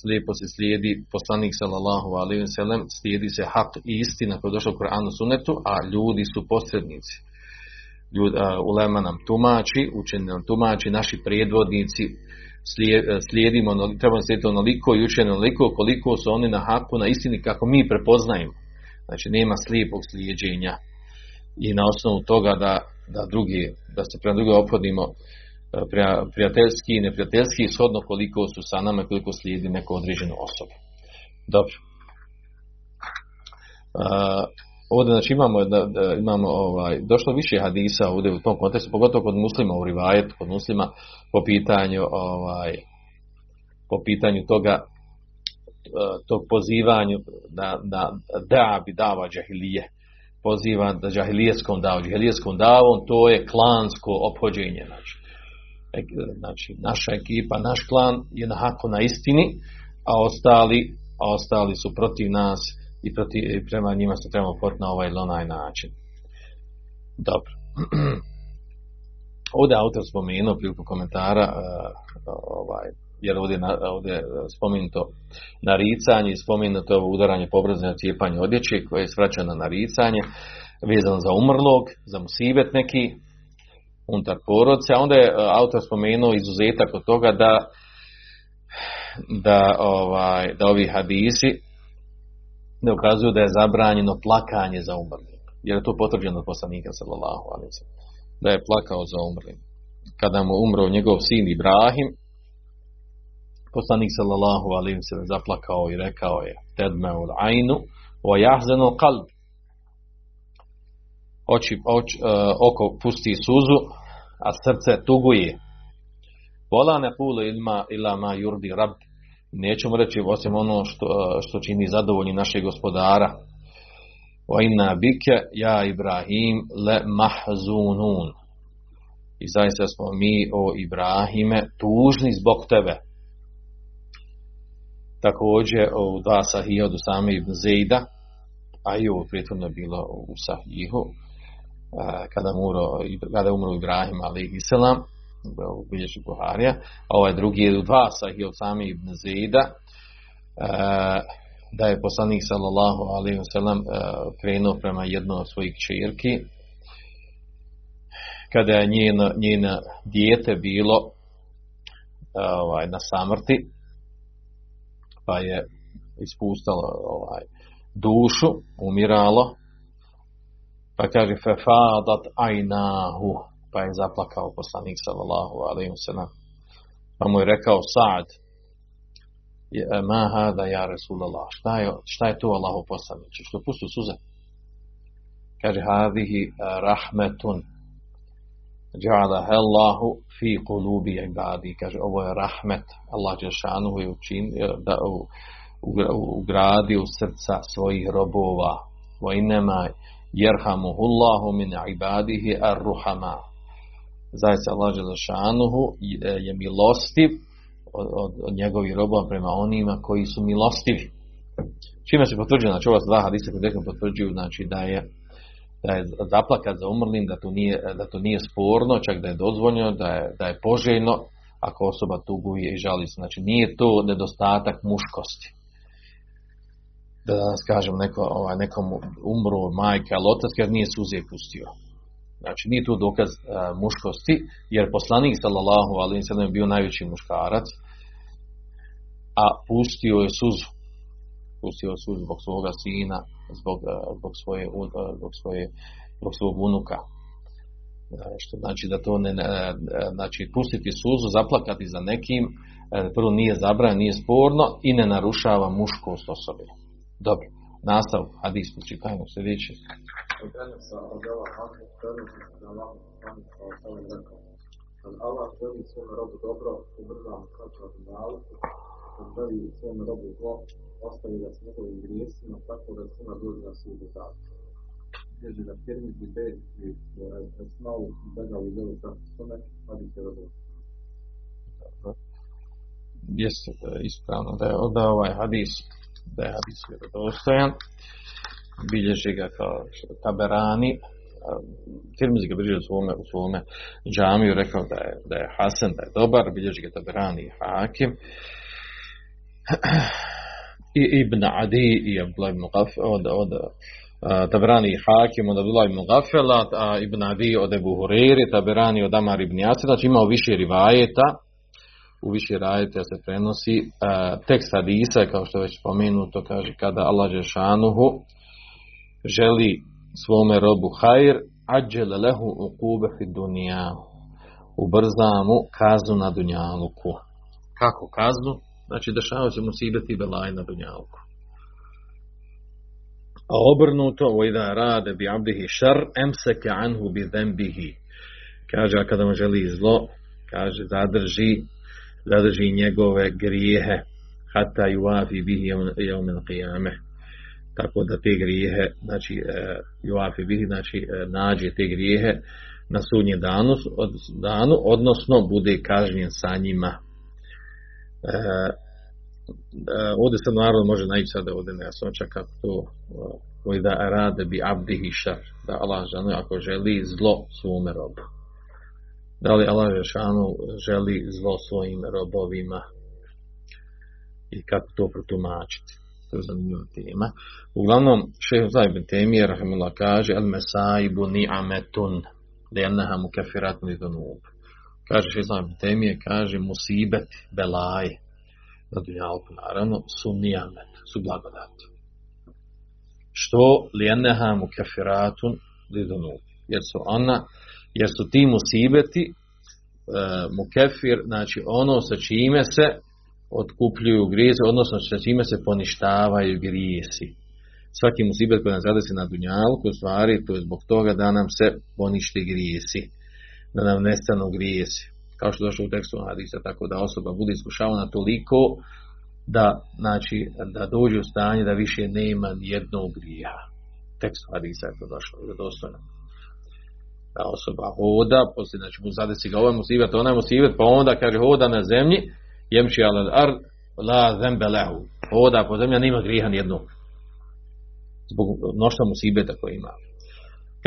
Speaker 1: slijepo se slijedi poslanik sallallahu alaihi wa sallam, slijedi se hak i istina koja je došla u Koranu sunetu, a ljudi su posrednici. Ljud, ulema nam tumači, učeni nam tumači, naši predvodnici, slije- slijedimo, trebamo slijediti onoliko i učeni onoliko koliko su oni na haku, na istini kako mi prepoznajemo. Znači nema slijepog slijeđenja i na osnovu toga da, da drugi, da se prema drugim ophodimo e, prija- prijateljski i neprijateljski shodno koliko su sa nama koliko slijedi neku određenu osobu. Dobro. Uh, ovdje znači imamo, da, da, imamo ovaj, došlo više hadisa ovdje u tom kontekstu, pogotovo kod muslima u rivajetu, kod muslima po pitanju ovaj, po pitanju toga e, tog pozivanju da, da, da bi dava džahilije poziva da džahilijeskom davu džahilijeskom davom to je klansko ophođenje znači, E- znači naša ekipa, naš klan je na haku na istini a ostali, a ostali su protiv nas i, protiv, i prema njima se trebamo porti na ovaj ili onaj način. Dobro. Ovdje je autor spomenuo priliku komentara uh, ovaj, jer ovdje, na, ovdje je spomenuto naricanje spomenuto ovo udaranje po obrazu na cijepanje odjeće koje je svraćano na naricanje vezano za umrlog, za musibet neki unutar porodce, a onda je uh, autor spomenuo izuzetak od toga da da, ovaj, da ovi hadisi ne ukazuju da je zabranjeno plakanje za umrlim. Jer je to potvrđeno od poslanika sallallahu alaihi da je plakao za umrlim. Kada mu umro njegov sin Ibrahim, poslanik sallallahu wa sallam zaplakao i rekao je tedmeul ajnu wa jahzenu qalb. Oči, oč, uh, oko pusti suzu a srce tuguje. Vola ne pule ilma ila ma yurdi rab. Nećemo reći osim ono što, uh, što čini zadovoljni našeg gospodara. Wa inna bike ja Ibrahim le mahzunun. I zaista smo mi o Ibrahime tužni zbog tebe također u dva sahija od Usame ibn Zejda, a i ovo prijetvorno je bilo u sahihu, kada, umro, kada umro Ibrahim alaihi salam, u bilježi Buharija, a ovaj drugi je u dva sahija od Usame ibn Zejda, da je poslanik sallallahu alaihi wasallam krenuo prema jednoj od svojih čerki, kada je njeno, njeno dijete bilo ovaj, na samrti, pa je ispustalo ovaj, dušu, umiralo, pa kaže fefadat ajnahu, pa je zaplakao poslanik sallallahu alaihi wasallam. Pa mu je rekao Sa'd, ma hada ja Rasulallah, šta je, šta je to Allahu poslaniče, što pustu suze? Kaže, hadihi rahmetun, Allahu fi qulubi ibadi. Kaže ovo je rahmet Allah dželešanu je učin da ugradi u srca svojih robova. Wa inma yerhamuhu Allahu min ibadihi ar-ruhama. Zaista Allah dželešanu je milostiv od, od, od njegovih robova prema onima koji su milostivi. Čime se potvrđuje? Znači ova dva hadisa potvrđuju znači da je da je zaplakat za umrlim, da to nije, da to nije sporno, čak da je dozvoljeno, da je, da je poželjno ako osoba tuguje i žali se. Znači nije to nedostatak muškosti. Da danas kažem neko, ovaj, nekom umru majka, ali otac kad nije suze pustio. Znači nije to dokaz uh, muškosti, jer poslanik sallallahu alaihi sallam je bio najveći muškarac, a pustio je suzu. Pustio suzu zbog svoga sina, zbog, zbog, svoje, zbog svoje zbog svog unuka. Što znači da to ne, znači pustiti suzu, zaplakati za nekim, prvo nije zabranjeno, nije sporno i ne narušava muškost osobe. Dobro, nastav, hadis, počitajmo
Speaker 2: se da Allah želi svome robu dobro, ubrza mu kraća od kad želi svome robu zlo, ostavi ga s njegovim grijesima, tako da svima dođe na sudu dan. Ježi da Tirmizi bed i Esmau begali delu tako sunet, hadis je dobro.
Speaker 1: Jeste ispravno da je od ovaj hadis da je hadis vjerodostojan. Bilježi ga kao taberani. Tirmizi ga bilježi u svome, u svome džamiju rekao da je, da je Hasan, da je dobar. Bilježi ga taberani i Hakim i Ibn Adi i Abdullah ibn Gafel od, od i Hakim od Abdullah ibn Gafela a Ibn Adi od Ebu Huriri Taberani od Amar ibn Jasir znači imao više rivajeta u više rajete se prenosi tekst hadisa, kao što već spomenuto, kaže kada Allah Žešanuhu želi svome robu hajr, ađele lehu ukube fi dunija, ubrza mu kaznu na dunjaluku. Kako kaznu? Znači dešava se mu sibeti belaj na dunjaluku. A obrnuto, vojda rade bi abdihi šar, emseke anhu bi zembihi. Kaže, a kada mu želi zlo, kaže, zadrži zadrži njegove grijehe hata juafi bihi jevmen qiyame tako da te grijehe znači juafi bihi znači nađe te grijehe na sudnji danu, danu odnosno bude kažnjen sa njima e, e, ovdje se naravno može naći sada ovdje nejasnoća kako to koji da rade bi abdihi šar da Allah žanu ako želi zlo svome robu da li Allah Žešanu želi zlo svojim robovima i kako to protumačiti. To je zanimljiva tema. Uglavnom, šehr Zajbin Temije, rahimullah, kaže al mesaibu ni'ametun lijenaha mu kefirat mi donub. Kaže Zajbin Temije, kaže musibet, belaj, na dunjalku, naravno, su ni'amet, su blagodati. Što lijenaha mu kefiratun li donub. Jer su ona jer su ti musibeti e, mukefir, znači ono sa čime se otkupljuju grijesi, odnosno sa čime se poništavaju grijesi. Svaki musibet koji nam zadesi na dunjalku, u stvari, to je zbog toga da nam se ponište grijesi, da nam nestanu grijesi. Kao što došlo u tekstu hadisa, tako da osoba bude iskušavana toliko da, znači, da dođe u stanje da više nema nijednog grija. Tekstu hadisa je to došlo, dostojno da osoba hoda, poslije znači mu zadesi ga ovaj musibet, onaj musibet, pa onda kaže hoda na zemlji, jemši ala ar la zembe lehu. Hoda po zemlji, nima griha nijednog. Zbog mnoštva musibeta koje ima.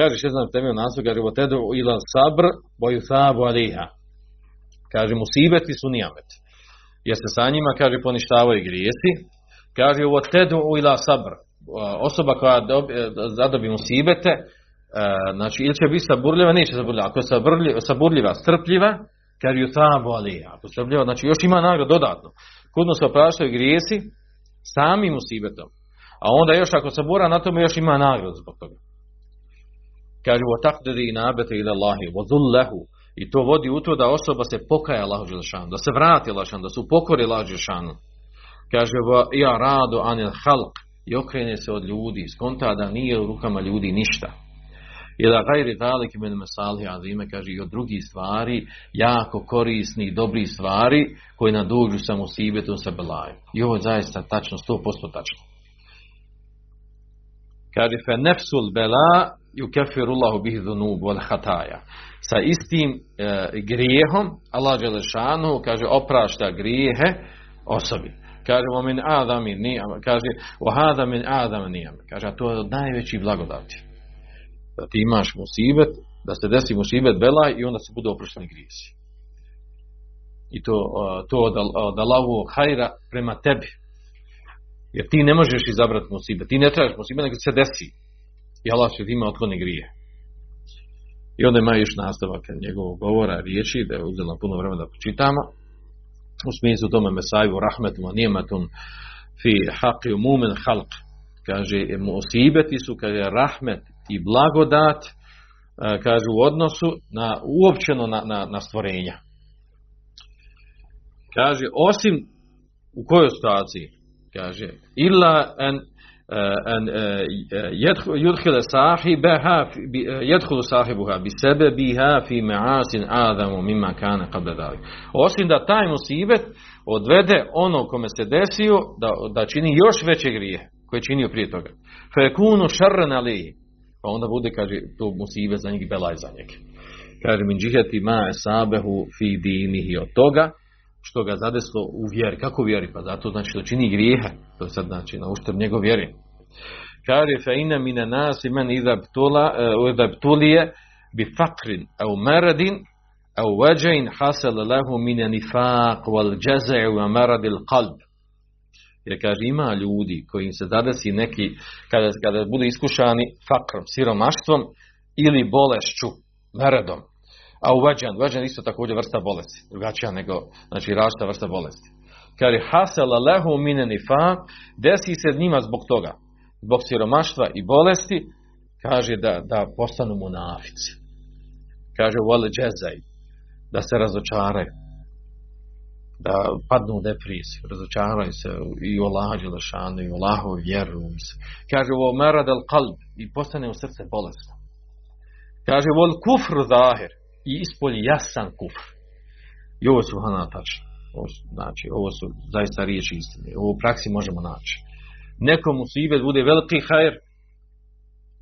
Speaker 1: Kaže še znam temio naslov, kaže votedu ila sabr, boju sabu aliha. Kaže musibeti su nijamet. Jer se sa njima, kaže, poništavaju grijesi. Kaže votedu ila sabr. Osoba koja dobi, zadobi musibete, E, znači ili će biti saburljiva, neće saburljiva. Ako je saburljiva, strpljiva, kaže ju sabu ali, ako je strpljiva, znači još ima nagrad dodatno. Kudno se opraštaju grijesi samim musibetom. A onda još ako sabura na tome još ima nagrad zbog toga. Kaže wa taqdiri nabata ila Allahi dhullahu i to vodi u to da osoba se pokaja Allahu dželešanu, da se vrati Allahu da se upokori Allahu dželešanu. Kaže ja radu anil khalq i okrene se od ljudi, skonta da nije u rukama ljudi ništa ila gajri daleki men mesali azime, kaže i od drugih stvari, jako korisni i dobri stvari, koji nadužu sa musibetom sa belajem. I ovo je zaista tačno, 100% tačno. Kaže, fe nefsul bela kefirullahu bih dhunub wal hataja. Sa istim e, grijehom, Allah Đelešanu, kaže, oprašta grijehe osobi. Kaže, min adami nijam, kaže, o hada min adami nijam. Kaže, to je od najvećih blagodati da ti imaš musibet, da se desi musibet belaj i onda se bude oprošteni grijesi. I to, to od, od Allahu hajra prema tebi. Jer ti ne možeš izabrati musibet. Ti ne trebaš musibet, nego se desi. I Allah će ti ima otkloni grije. I onda ima još nastavak njegovog govora, riječi, da je uzelo puno vremena da počitamo. U smislu tome mesaju rahmetum a nijematun fi haqi mumen halq. Kaže, musibeti su, kaže, rahmet i blagodat kaže u odnosu na uopćeno na, na, na stvorenja. Kaže, osim u kojoj situaciji? Kaže, illa en yadkhulu sahibaha yadkhulu sahibuha bi sababiha fi ma'asin adamu mimma kana qabla dalik. Osim da taj musibet odvede ono kome se desio da, da čini još veće grije koje je činio prije toga. Fa yakunu sharran alayhi. Pa onda bude kaže to musibe za njega belaj za njega. Kaže min džihati ma sabehu fi dinihi od toga što ga zadeslo u vjeri. Kako vjeri? Pa zato znači da čini grijehe. To je sad znači na uštrb njegov vjeri. Kaže fa inna min nasi man idha btula idha btulije bi fakrin au maradin au wajain hasal lahu min nifaq wal jaza' wa marad al qalb. Jer kaže ima ljudi koji se zadesi neki kada, kada budu iskušani fakrom, siromaštvom ili bolešću, meredom. A uveđan, uveđan isto također vrsta bolesti, drugačija nego, znači različita vrsta bolesti. Kaže hasela lehu mine nifa, desi se njima zbog toga, zbog siromaštva i bolesti, kaže da, da postanu munafici. Kaže vole džezaj, da se razočaraju da padnu u depresiju, razočaraju se i u Allah Đelešanu, i u Allahovu vjeru. Kaže, ovo merad al kalb i postane u srce bolesno. Kaže, vol kufr zahir i ispolji jasan kufr. I ovo su hana znači, ovo su zaista riječi istine. Ovo u praksi možemo naći. Nekom u sibet bude veliki hajr,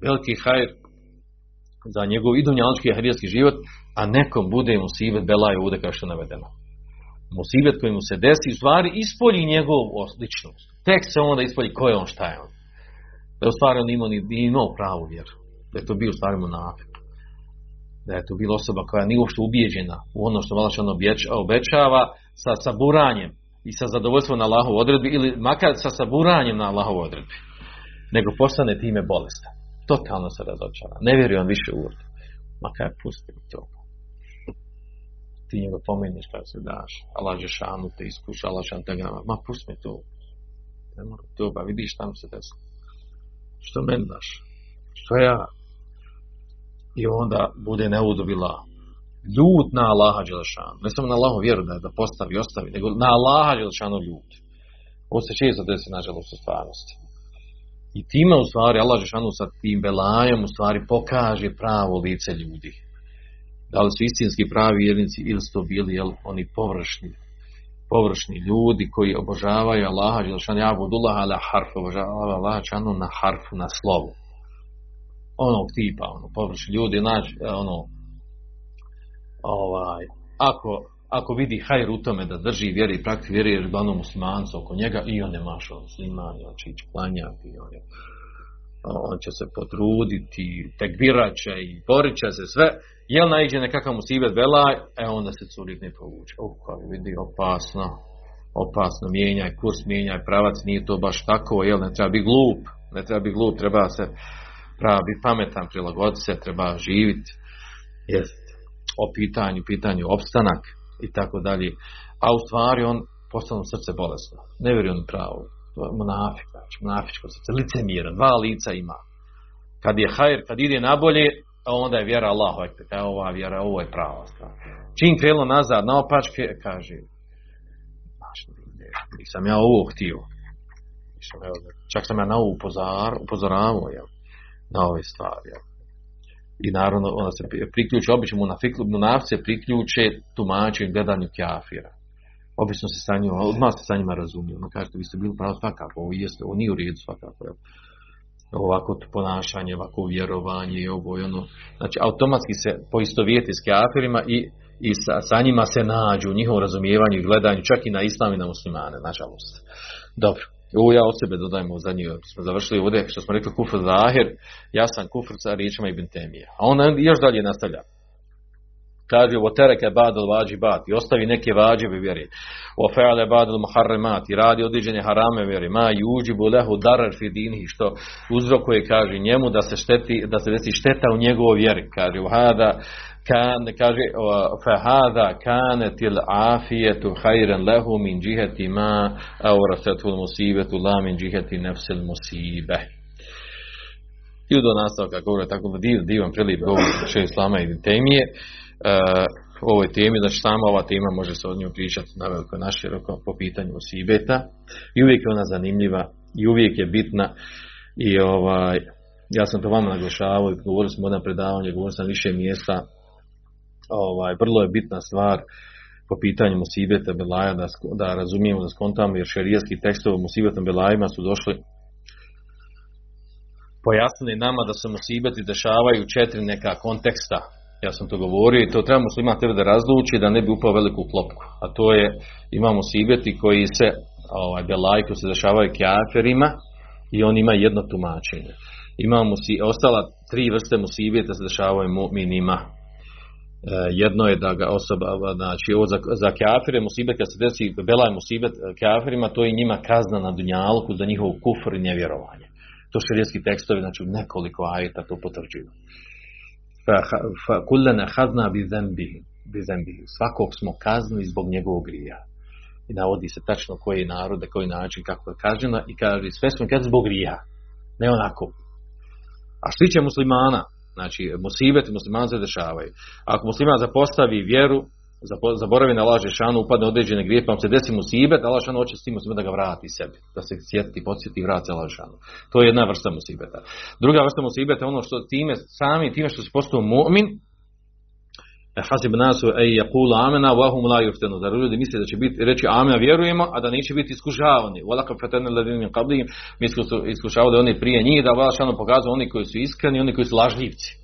Speaker 1: veliki hajr za njegov i dunjalički i život, a nekom bude mu sibet belaj ovdje kao što je navedeno musibet koji mu se desi, stvari ispolji njegovu ličnost. Tek se onda ispolji ko je on, šta je on. Da je u stvari on imao, ni imao pravu vjeru. Da je to bio u stvari monafik. Da je to bila osoba koja nije uopšte ubijeđena u ono što Valaš on obećava sa saburanjem i sa zadovoljstvom na Allahov odredbi ili makar sa saburanjem na Allahov odredbi. Nego postane time bolestan. Totalno se razočara. Ne vjeruje on više u urdu. Makar pusti to ti njega pomeniš kada se daš, Allah šanu te iskuša, Allah grama, ma pusti me to. Ne mora to, vidiš tamo se desilo. Što meni daš? Što ja? I onda bude neudobila ljud na Allaha Đelešanu. Ne samo na Allahu vjeru da, da postavi ostavi, nego na Allaha Đelešanu ljud. Ovo se često desi, nažalost, u stvarnosti. I time, u stvari, Allah Đelešanu sa tim belajem, u stvari, pokaže pravo lice ljudi da li su istinski pravi vjernici ili su to bili jel, oni površni površni ljudi koji obožavaju Allaha Đelšan Abudullah ala harf obožavaju Allaha Đelšanu na harfu, na slovu onog tipa, ono, površni ljudi naći, e, ono ovaj, ako ako vidi hajr u tome da drži vjeri prakti vjeri jer ono muslimancu oko njega i on ne maša musliman, on će ići klanjati on, je, on će se potruditi tekbirat će i borit će se sve jel naiđe nekakav musibet belaj, e onda se curik ne povuče. O, vidi, opasno, opasno, mijenjaj kurs, mijenjaj pravac, nije to baš tako, jel, ne treba biti glup, ne treba biti glup, treba se, treba biti pametan, prilagoditi se, treba živjeti, jest, o pitanju, pitanju opstanak i tako dalje. A u stvari on postane srce bolesno. Ne vjeruje on pravo. To je monafik, znači, monafičko srce, licemira, dva lica ima. Kad je hajr, kad ide nabolje, onda je vjera ekber, kao ova vjera, ovo je stvar. Čim krenulo nazad na opačke, kaže, znaš, nisam ja ovo htio. Čak sam ja na ovo upozar, upozoravao, jel, na ove stvari. I naravno, onda se priključe, obično munafce priključe tumačenju gledanju kjafira. Obično se sa njima, odmah se sa njima razumiju. Ono kažete, vi ste bili pravo svakako, ovo jeste, ovo nije u redu svakako, jel ovako ponašanje, ovako vjerovanje i ovo i ono. Znači, automatski se poistovijeti s kafirima i, i sa, sa, njima se nađu u njihovom razumijevanju i gledanju, čak i na islam i na muslimane, nažalost. Dobro. Ovo ja od sebe dodajmo za nju. Smo završili ovdje što smo rekli kufr zahir, ja sam kufr sa riječima Ibn Temije. A on još dalje nastavlja. Kaže o tereke badal i ostavi neke vađive vjeri o feale badal muharremat i radi određene harame vjeri ma yuđibu lehu darar fi dinihi. Što uzrokuje kaže njemu da se šteti da se desi šteta u njegovoj vjeri. Kaže hada kan kaže fa hada kanat al afiyatu khayran lahu min jihati ma awrasatu al musibatu la min jihati nafs al musibah I do nastavka govora tako div, divan prelijep govor še Islama i temije. Uh, ovoj temi, znači sama ova tema može se od nju pričati na veliko naširoko po pitanju osibeta i uvijek je ona zanimljiva i uvijek je bitna i ovaj, ja sam to vama naglašavao i govorili smo na predavanje, govorili sam više mjesta ovaj, vrlo je bitna stvar po pitanju Musibeta Belaja da, da razumijemo, da skontamo jer šerijski tekstovi Musibetom Belajima su došli pojasnili nama da se Musibeti dešavaju četiri neka konteksta ja sam to govorio i to treba muslima tebe da razluči da ne bi upao veliku klopku. A to je, imamo sibeti koji se, ovaj, belaj koji se dešavaju kjaferima i on ima jedno tumačenje. Imamo si, ostala tri vrste musibeta se dešavaju mu'minima. E, jedno je da ga osoba, znači ovo za, za kjafire musibet, kad se desi belaj musibet kjaferima, to je njima kazna na dunjalku za njihov kufr i nevjerovanje. To širijetski tekstovi, znači nekoliko ajeta to potvrđuju fa kullana hazna bi zembihi, bi. Svakog smo kaznili zbog njegovog grija. I navodi se tačno koji narod, koji način, kako je kažnjeno i kaže sve smo kaznili zbog grija. Ne onako. A što tiče muslimana, znači musibeti muslimana se dešavaju. Ako musliman zapostavi vjeru, zaboravi na laže šanu, upadne određene grije, pa se desi mu sibet, Allah šanu hoće s tim da ga vrati sebi, da se sjeti, podsjeti i vrati Allah šanu. To je jedna vrsta musibeta. Druga vrsta musibeta je ono što time, sami time što se postao mu'min, hasib nasu ej jakulu amena wahum la yuftanu da ljudi misle da će biti reći amena vjerujemo a da neće biti iskušavani wala ka fatana ladin min qablihim misle su iskušavali oni prije njih da Allah šanu pokazao oni koji su iskreni oni koji su lažljivci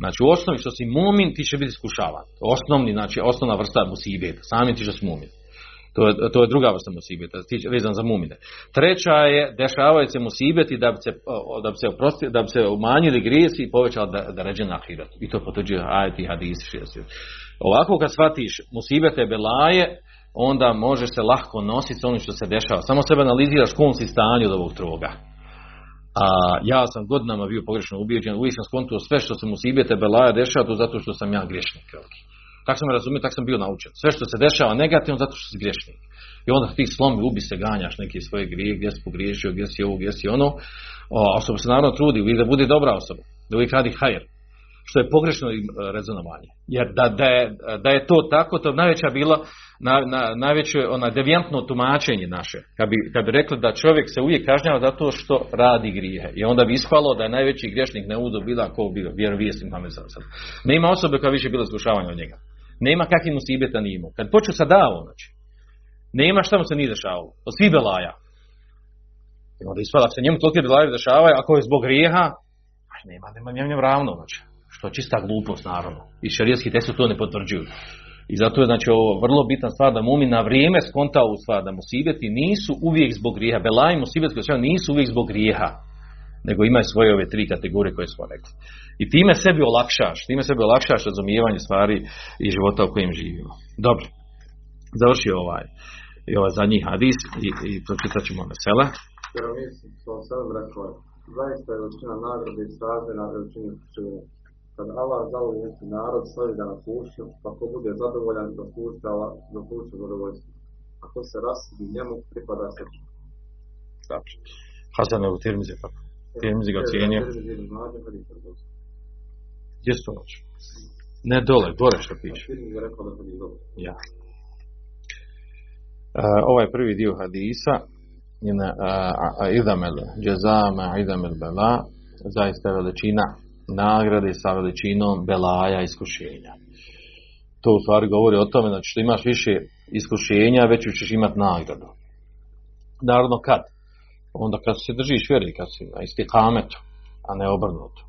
Speaker 1: Znači u osnovi što si mumin ti će biti iskušavan. Osnovni, znači osnovna vrsta musibeta. Sami ti će si mumin. To je, to je druga vrsta musibeta, vezan za mumine. Treća je, dešavaju se musibeti da bi se, da bi se, oprosti, da bi se umanjili grijesi i povećala da, da ređe na ahiret. I to potvrđuje ajeti hadisi Ovako kad shvatiš musibete belaje, onda možeš se lahko nositi s onim što se dešava. Samo sebe analiziraš kom si stanju od ovog troga. A ja sam godinama bio pogrešno ubijeđen, uvijek sam skontuo sve što se mu sibete belaja dešava, to zato što sam ja griješnik. Tako sam razumio, tako sam bio naučen. Sve što se dešava negativno, zato što si griješnik. I onda ti slomi, ubi se, ganjaš neke svoje grije, gdje si pogriješio, gdje si ovo, gdje si ono. A osoba se naravno trudi, uvijek da bude dobra osoba, da uvijek radi hajer. Što je pogrešno rezonovanje. Jer da, da, je, da je to tako, to najveća bila na, na, najveće ona devijantno tumačenje naše. Kad bi, kad bi rekli da čovjek se uvijek kažnjava zato što radi grijehe. I onda bi ispalo da je najveći griješnik ne udo bila ko bio vjerovijesnik Muhammed sallallahu Nema osobe koja više bila slušavanja od njega. Nema kakvih mu sibeta ni imao. Kad počeo sa davom, znači, nema šta mu se nije dešavalo. Od svih belaja. I onda ispala, ako se njemu tolike belaje dešavaju, ako je zbog grijeha, aj nema, nema njemu ravno, znači. Što je čista glupost, naravno. I šarijetski tekst to ne potvrđuju. I zato je znači ovo vrlo bitna stvar da mumin na vrijeme skonta u stvar da musibeti nisu uvijek zbog grijeha. Belaj i musibetski nisu uvijek zbog grijeha. Nego imaju svoje ove tri kategorije koje smo rekli. I time sebi olakšaš, time sebi olakšaš razumijevanje stvari i života u kojem živimo. Dobro. Završio ovaj i ovaj zadnji hadis i, i pročitat ćemo
Speaker 2: sam rekao, zaista je većina nagrade i srazmjena veličini kad Allah zavoli neki narod, slavi ga na pušću, pa ko bude zadovoljan, da pušća da pušća zadovoljstvo. Ako se rasidi njemu, pripada se.
Speaker 1: Znači, Hasan je u Tirmizi tako. Tirmizi ga cijenio. Gdje to noći? Ne dole, gore što piše. Ja. Uh, ovaj prvi dio hadisa je na uh, idamel jazama idamel bela zaista veličina nagrade sa veličinom belaja iskušenja. To u stvari govori o tome, znači što imaš više iskušenja, već ćeš imati nagradu. Naravno kad? Onda kad se držiš vjeri, kad si na isti kametu, a ne obrnuto.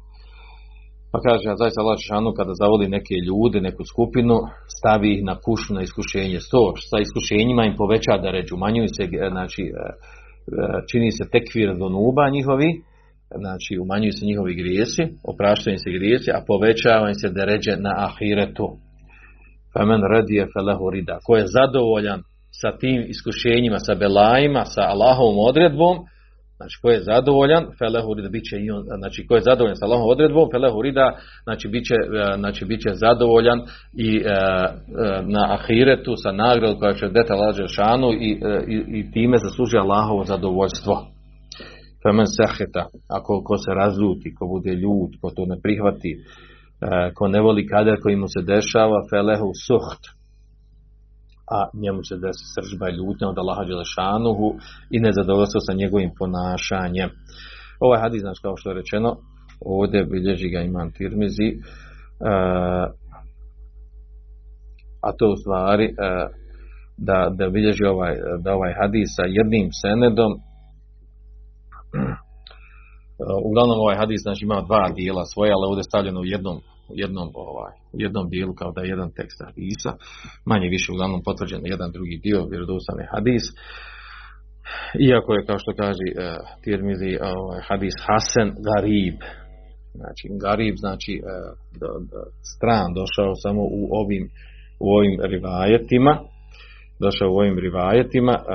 Speaker 1: Pa kaže, ja zaista Allah Šanu kada zavodi neke ljude, neku skupinu, stavi ih na kušu, na iskušenje. Sto, sa iskušenjima im poveća da ređu, umanjuju se, znači, e, e, čini se tekvir do nuba njihovi, znači umanjuju se njihovi grijesi, opraštaju se grijesi, a povećavaju se da ređe na ahiretu. Femen radije felehu rida. Ko je zadovoljan sa tim iskušenjima, sa belajima, sa Allahovom odredbom, znači ko je zadovoljan, felehu rida, bit će i on, znači ko je zadovoljan sa Allahovom odredbom, felehu rida, znači bit će, znači, bit će zadovoljan i e, e, na ahiretu sa nagradom koja će deta lađe šanu i, e, i, i time zasluži Allahovo zadovoljstvo. femen seheta, ako ko se razluti, ko bude ljut, ko to ne prihvati, e, ko ne voli kader koji mu se dešava, felehu suht, a njemu se desi sržba i ljutnja od Allaha Đelešanuhu i nezadovoljstvo sa njegovim ponašanjem. Ovaj hadis, znači kao što je rečeno, ovdje bilježi ga imam Tirmizi, e, a to u stvari e, da, da bilježi ovaj, da ovaj hadis sa jednim senedom uglavnom ovaj hadis znači ima dva dijela svoje, ali ovdje je stavljeno u jednom, jednom, ovaj, jednom dijelu kao da je jedan tekst hadisa, manje više uglavnom potvrđen jedan drugi dio, vjerodostan je hadis. Iako je, kao što kaže uh, Tirmizi, ovaj, hadis Hasan Garib, znači Garib znači uh, do, do, stran došao samo u ovim, u ovim rivajetima, došao u ovim rivajetima, uh,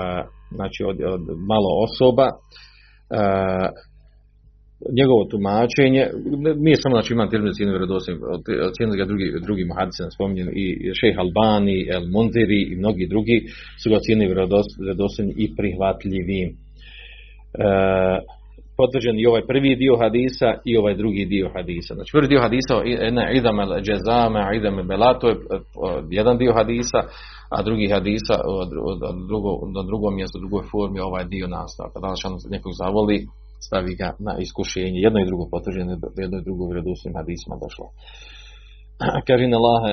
Speaker 1: znači od, od malo osoba, uh, njegovo tumačenje, nije samo znači imam tirmizi cijenu vjerodostojnim, cijenu ga drugi, drugi muhadisi spominjen i šejh Albani, El Munziri i mnogi drugi su ga cijeni vjerodostojni i prihvatljivim. E, potvrđen i ovaj prvi dio hadisa i ovaj drugi dio hadisa. Znači prvi dio hadisa idam el džezame, idam el bela, to je jedan dio hadisa, a drugi hadisa od, na drugom mjestu, drugoj formi ovaj dio nastavka. Da li nekog zavoli, stavi ga na iskušenje. Jedno i drugo potvrđeno, jedno i drugo vjerodostojnim hadisma došlo. Kaže na Allahe,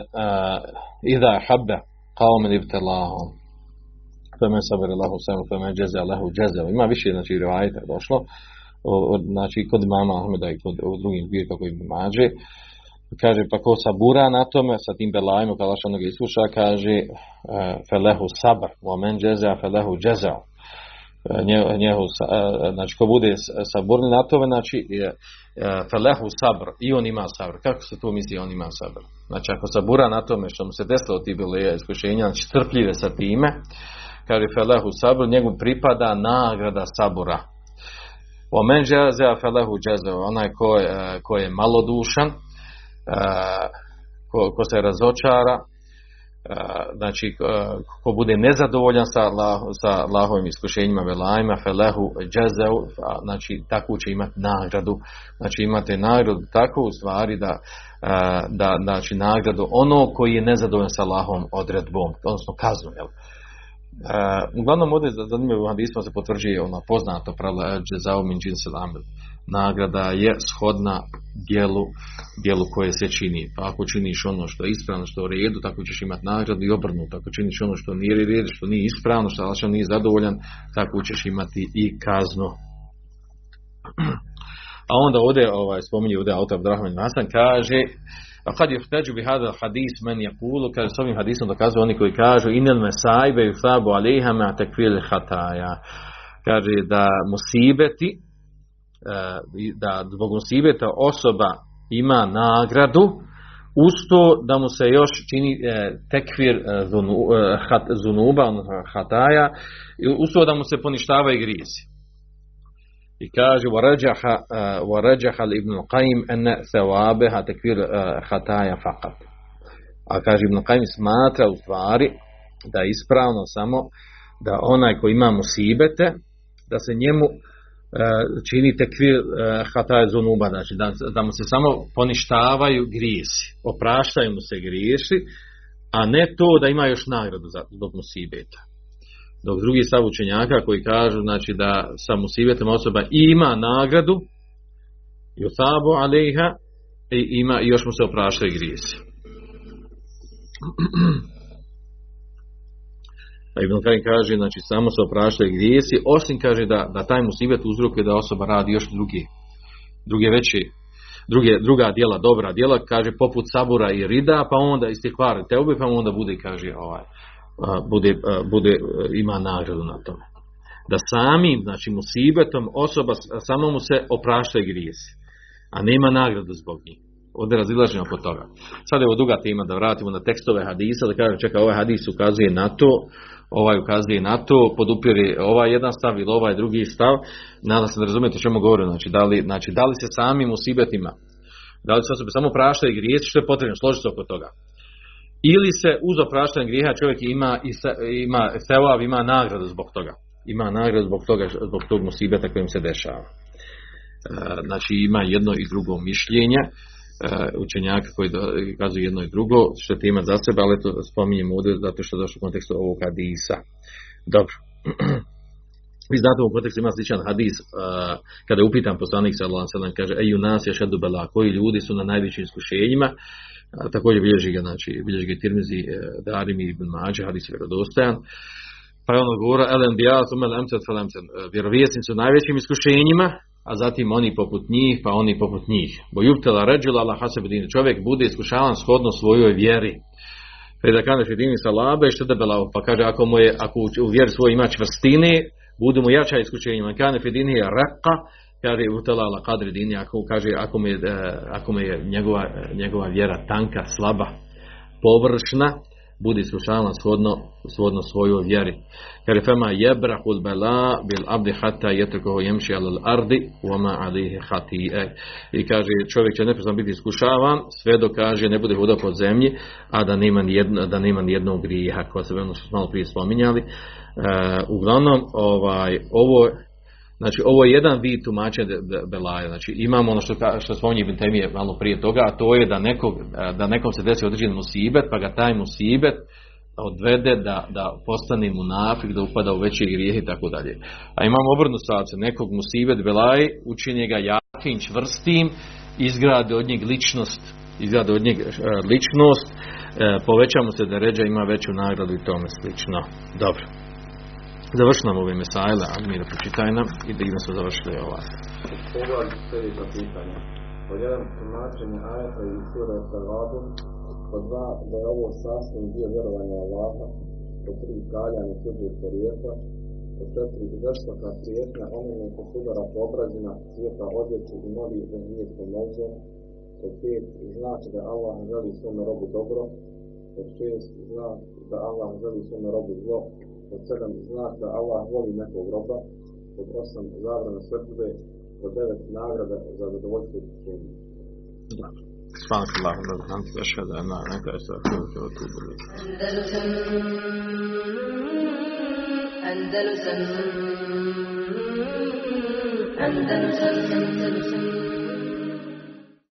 Speaker 1: idha habba qawmen ibtalahum femen sabere lahu samu femen džeze lahu džeze. Ima više znači rivajta došlo. Znači kod mama Ahmeda i kod drugim zbirka koji mađe. Kaže, pa ko sabura na tome, sa tim belajima, kada što onoga iskuša, kaže, felehu sabr, wa men džeze, felehu džeze njehu, znači ko bude saburni na tome, znači felehu sabr, i on ima sabr. Kako se to misli on ima sabr? Znači ako sabura na tome što mu se desilo ti bile iskušenja, znači strpljive sa time, kaže felehu sabr, njegu pripada nagrada sabura. O men džezea felehu džezea, onaj ko je, ko je malodušan, ko, ko se razočara, znači ko bude nezadovoljan sa, sa Allahovim iskušenjima velajima felehu džezeu znači takvu će imati nagradu znači imate nagradu tako u stvari da, da znači nagradu ono koji je nezadovoljan sa Allahovom odredbom odnosno kaznom jel? Uglavnom ovdje zanimljivo hadisma se potvrđuje ona poznato pravila džezau min džinsel amel nagrada je shodna dijelu, dijelu koje se čini. Pa ako činiš ono što je ispravno, što je u redu, tako ćeš imati nagradu i obrnuto. Ako činiš ono što nije redu, što nije ispravno, što Allah nije zadovoljan, tako ćeš imati i kaznu. A onda ovdje ovaj, spominje ovdje autor Abdurrahman Hasan kaže a kad je bi hada hadis meni je kulu, kaže s ovim hadisom dokazuju oni koji kažu inel me sajbe i thabu aliha me atekvil hataja. Kaže da musibeti, da zbog musibeta osoba ima nagradu uz to da mu se još čini e, tekfir e, zunu, hat, zunuba, hataja, uz to da mu se poništavaju grijesi. I kaže, وَرَجَحَ ibn Qaim ene sevabeha tekfir hataja fakat. A kaže Ibn Qaim smatra u stvari da je ispravno samo da onaj ko ima musibete, da se njemu E, čini tekvir e, hataje zunuba, znači da, da mu se samo poništavaju grijesi, opraštaju mu se grijesi, a ne to da ima još nagradu za, zbog musibeta. Dok drugi stav učenjaka koji kažu znači da sa musibetom osoba ima nagradu, i sabu alejha, i ima još mu se opraštaju grijesi. A Ibn Kajim kaže, znači samo se opraštaju grijesi, osim kaže da, da taj musibet uzrokuje da osoba radi još drugi, druge veće, druge, druga djela, dobra djela, kaže poput sabura i rida, pa onda istikvari teube, pa onda bude, kaže, ovaj, bude, bude, ima nagradu na tome. Da samim, znači musibetom osoba, samo mu se opraštaju grijesi, a nema nagradu zbog njih. Ovdje razilaženje oko toga. Sad je ovo duga tema da vratimo na tekstove hadisa, da kažem, čeka, ovaj hadis ukazuje na to, ovaj ukazuje na to, podupiri ovaj jedan stav ili ovaj drugi stav, nadam se da razumijete o čemu govorim, znači da li, znači da li se samim usibetima, da li se osobe samo praštaju grijesi, što je potrebno, složiti oko toga. Ili se uz opraštanje grijeha čovjek ima, ima, ima ima nagradu zbog toga. Ima nagradu zbog toga, zbog tog musibeta kojim se dešava. znači ima jedno i drugo mišljenje učenjaka koji kazuju jedno i drugo, što je ima za sebe, ali to spominjem ovdje zato što je došlo u kontekstu ovog hadisa. Dobro. Vi znate u kontekstu ima sličan hadis uh, kada je upitan poslanik sallallahu alejhi kaže ej nas je šedu bela koji ljudi su na najvećim iskušenjima također bilježi ga znači bilježi ga Tirmizi uh, Darimi ibn Mađe hadis je vjerodostojan pa je ono govora elen bijas umel emcet vjerovjesnici su najvećim iskušenjima a zatim oni poput njih pa oni poput njih. Bo jubtela ređula Allah hasebedin čovjek bude iskušavan shodno svojoj vjeri. Pa da kaže fidini salabe što debela pa kaže ako mu je ako u vjeri svoj ima čvrstine budu mu jača iskušenjima. Kane fidini je raka, kaže utelala kadri dini, ako, kaže, ako mi je, e, ako mi je njegova, njegova vjera tanka, slaba, površna, budi iskušavan shodno, shodno svojoj vjeri. Kaže fema jebrahul bela bil abdi hata jetrkoho jemši al ardi wama alihi hati I kaže čovjek će neprestano biti iskušavan sve dok kaže ne bude voda pod zemlji, a da nema nijedno, da nema nijednog grijeha, koja se ono smo malo prije spominjali. E, uglavnom ovaj ovo Znači, ovo je jedan vid tumačenja Belaja. Znači, imamo ono što, što spominje Ibn Temije malo prije toga, a to je da, nekog, e, da nekom se desi određen musibet, pa ga taj musibet odvede da, da postane munafik, da upada u veće grijehe i tako dalje. A imamo obrnu situacije, nekog musibet Belaj učinje ga jakim, čvrstim, izgrade od njeg ličnost, izgrade od njeg e, ličnost, povećamo se da ređa ima veću nagradu i tome slično. Dobro. Završi nam ove mesajle, a mi pročitaj nam i da idemo se završili ovaj.
Speaker 2: Poglavlje sljedeća pitanja. Po jedan tumačenje ajeta i sura Salvadun, po dva da je ovo sasvim dio vjerovanja Allaha, po tri kaljanje tuđe porijekla, po četiri žestoka prijetnja onome ko sudara po obrazima, svijeta odjeću i da nije pomoze, po pet znači da Allah želi svome robu dobro, po šest znak da Allah želi svome robu zlo, od sedam znak da Allah voli nekog roba, od osam zabrana srđbe, od devet nagrada za zadovoljstvo učenja.
Speaker 1: سبحانك اللهم وبحمدك أشهد أن لا إله إلا أنت أستغفرك وأتوب إليك.
Speaker 3: أندلسن أندلسن أندلسن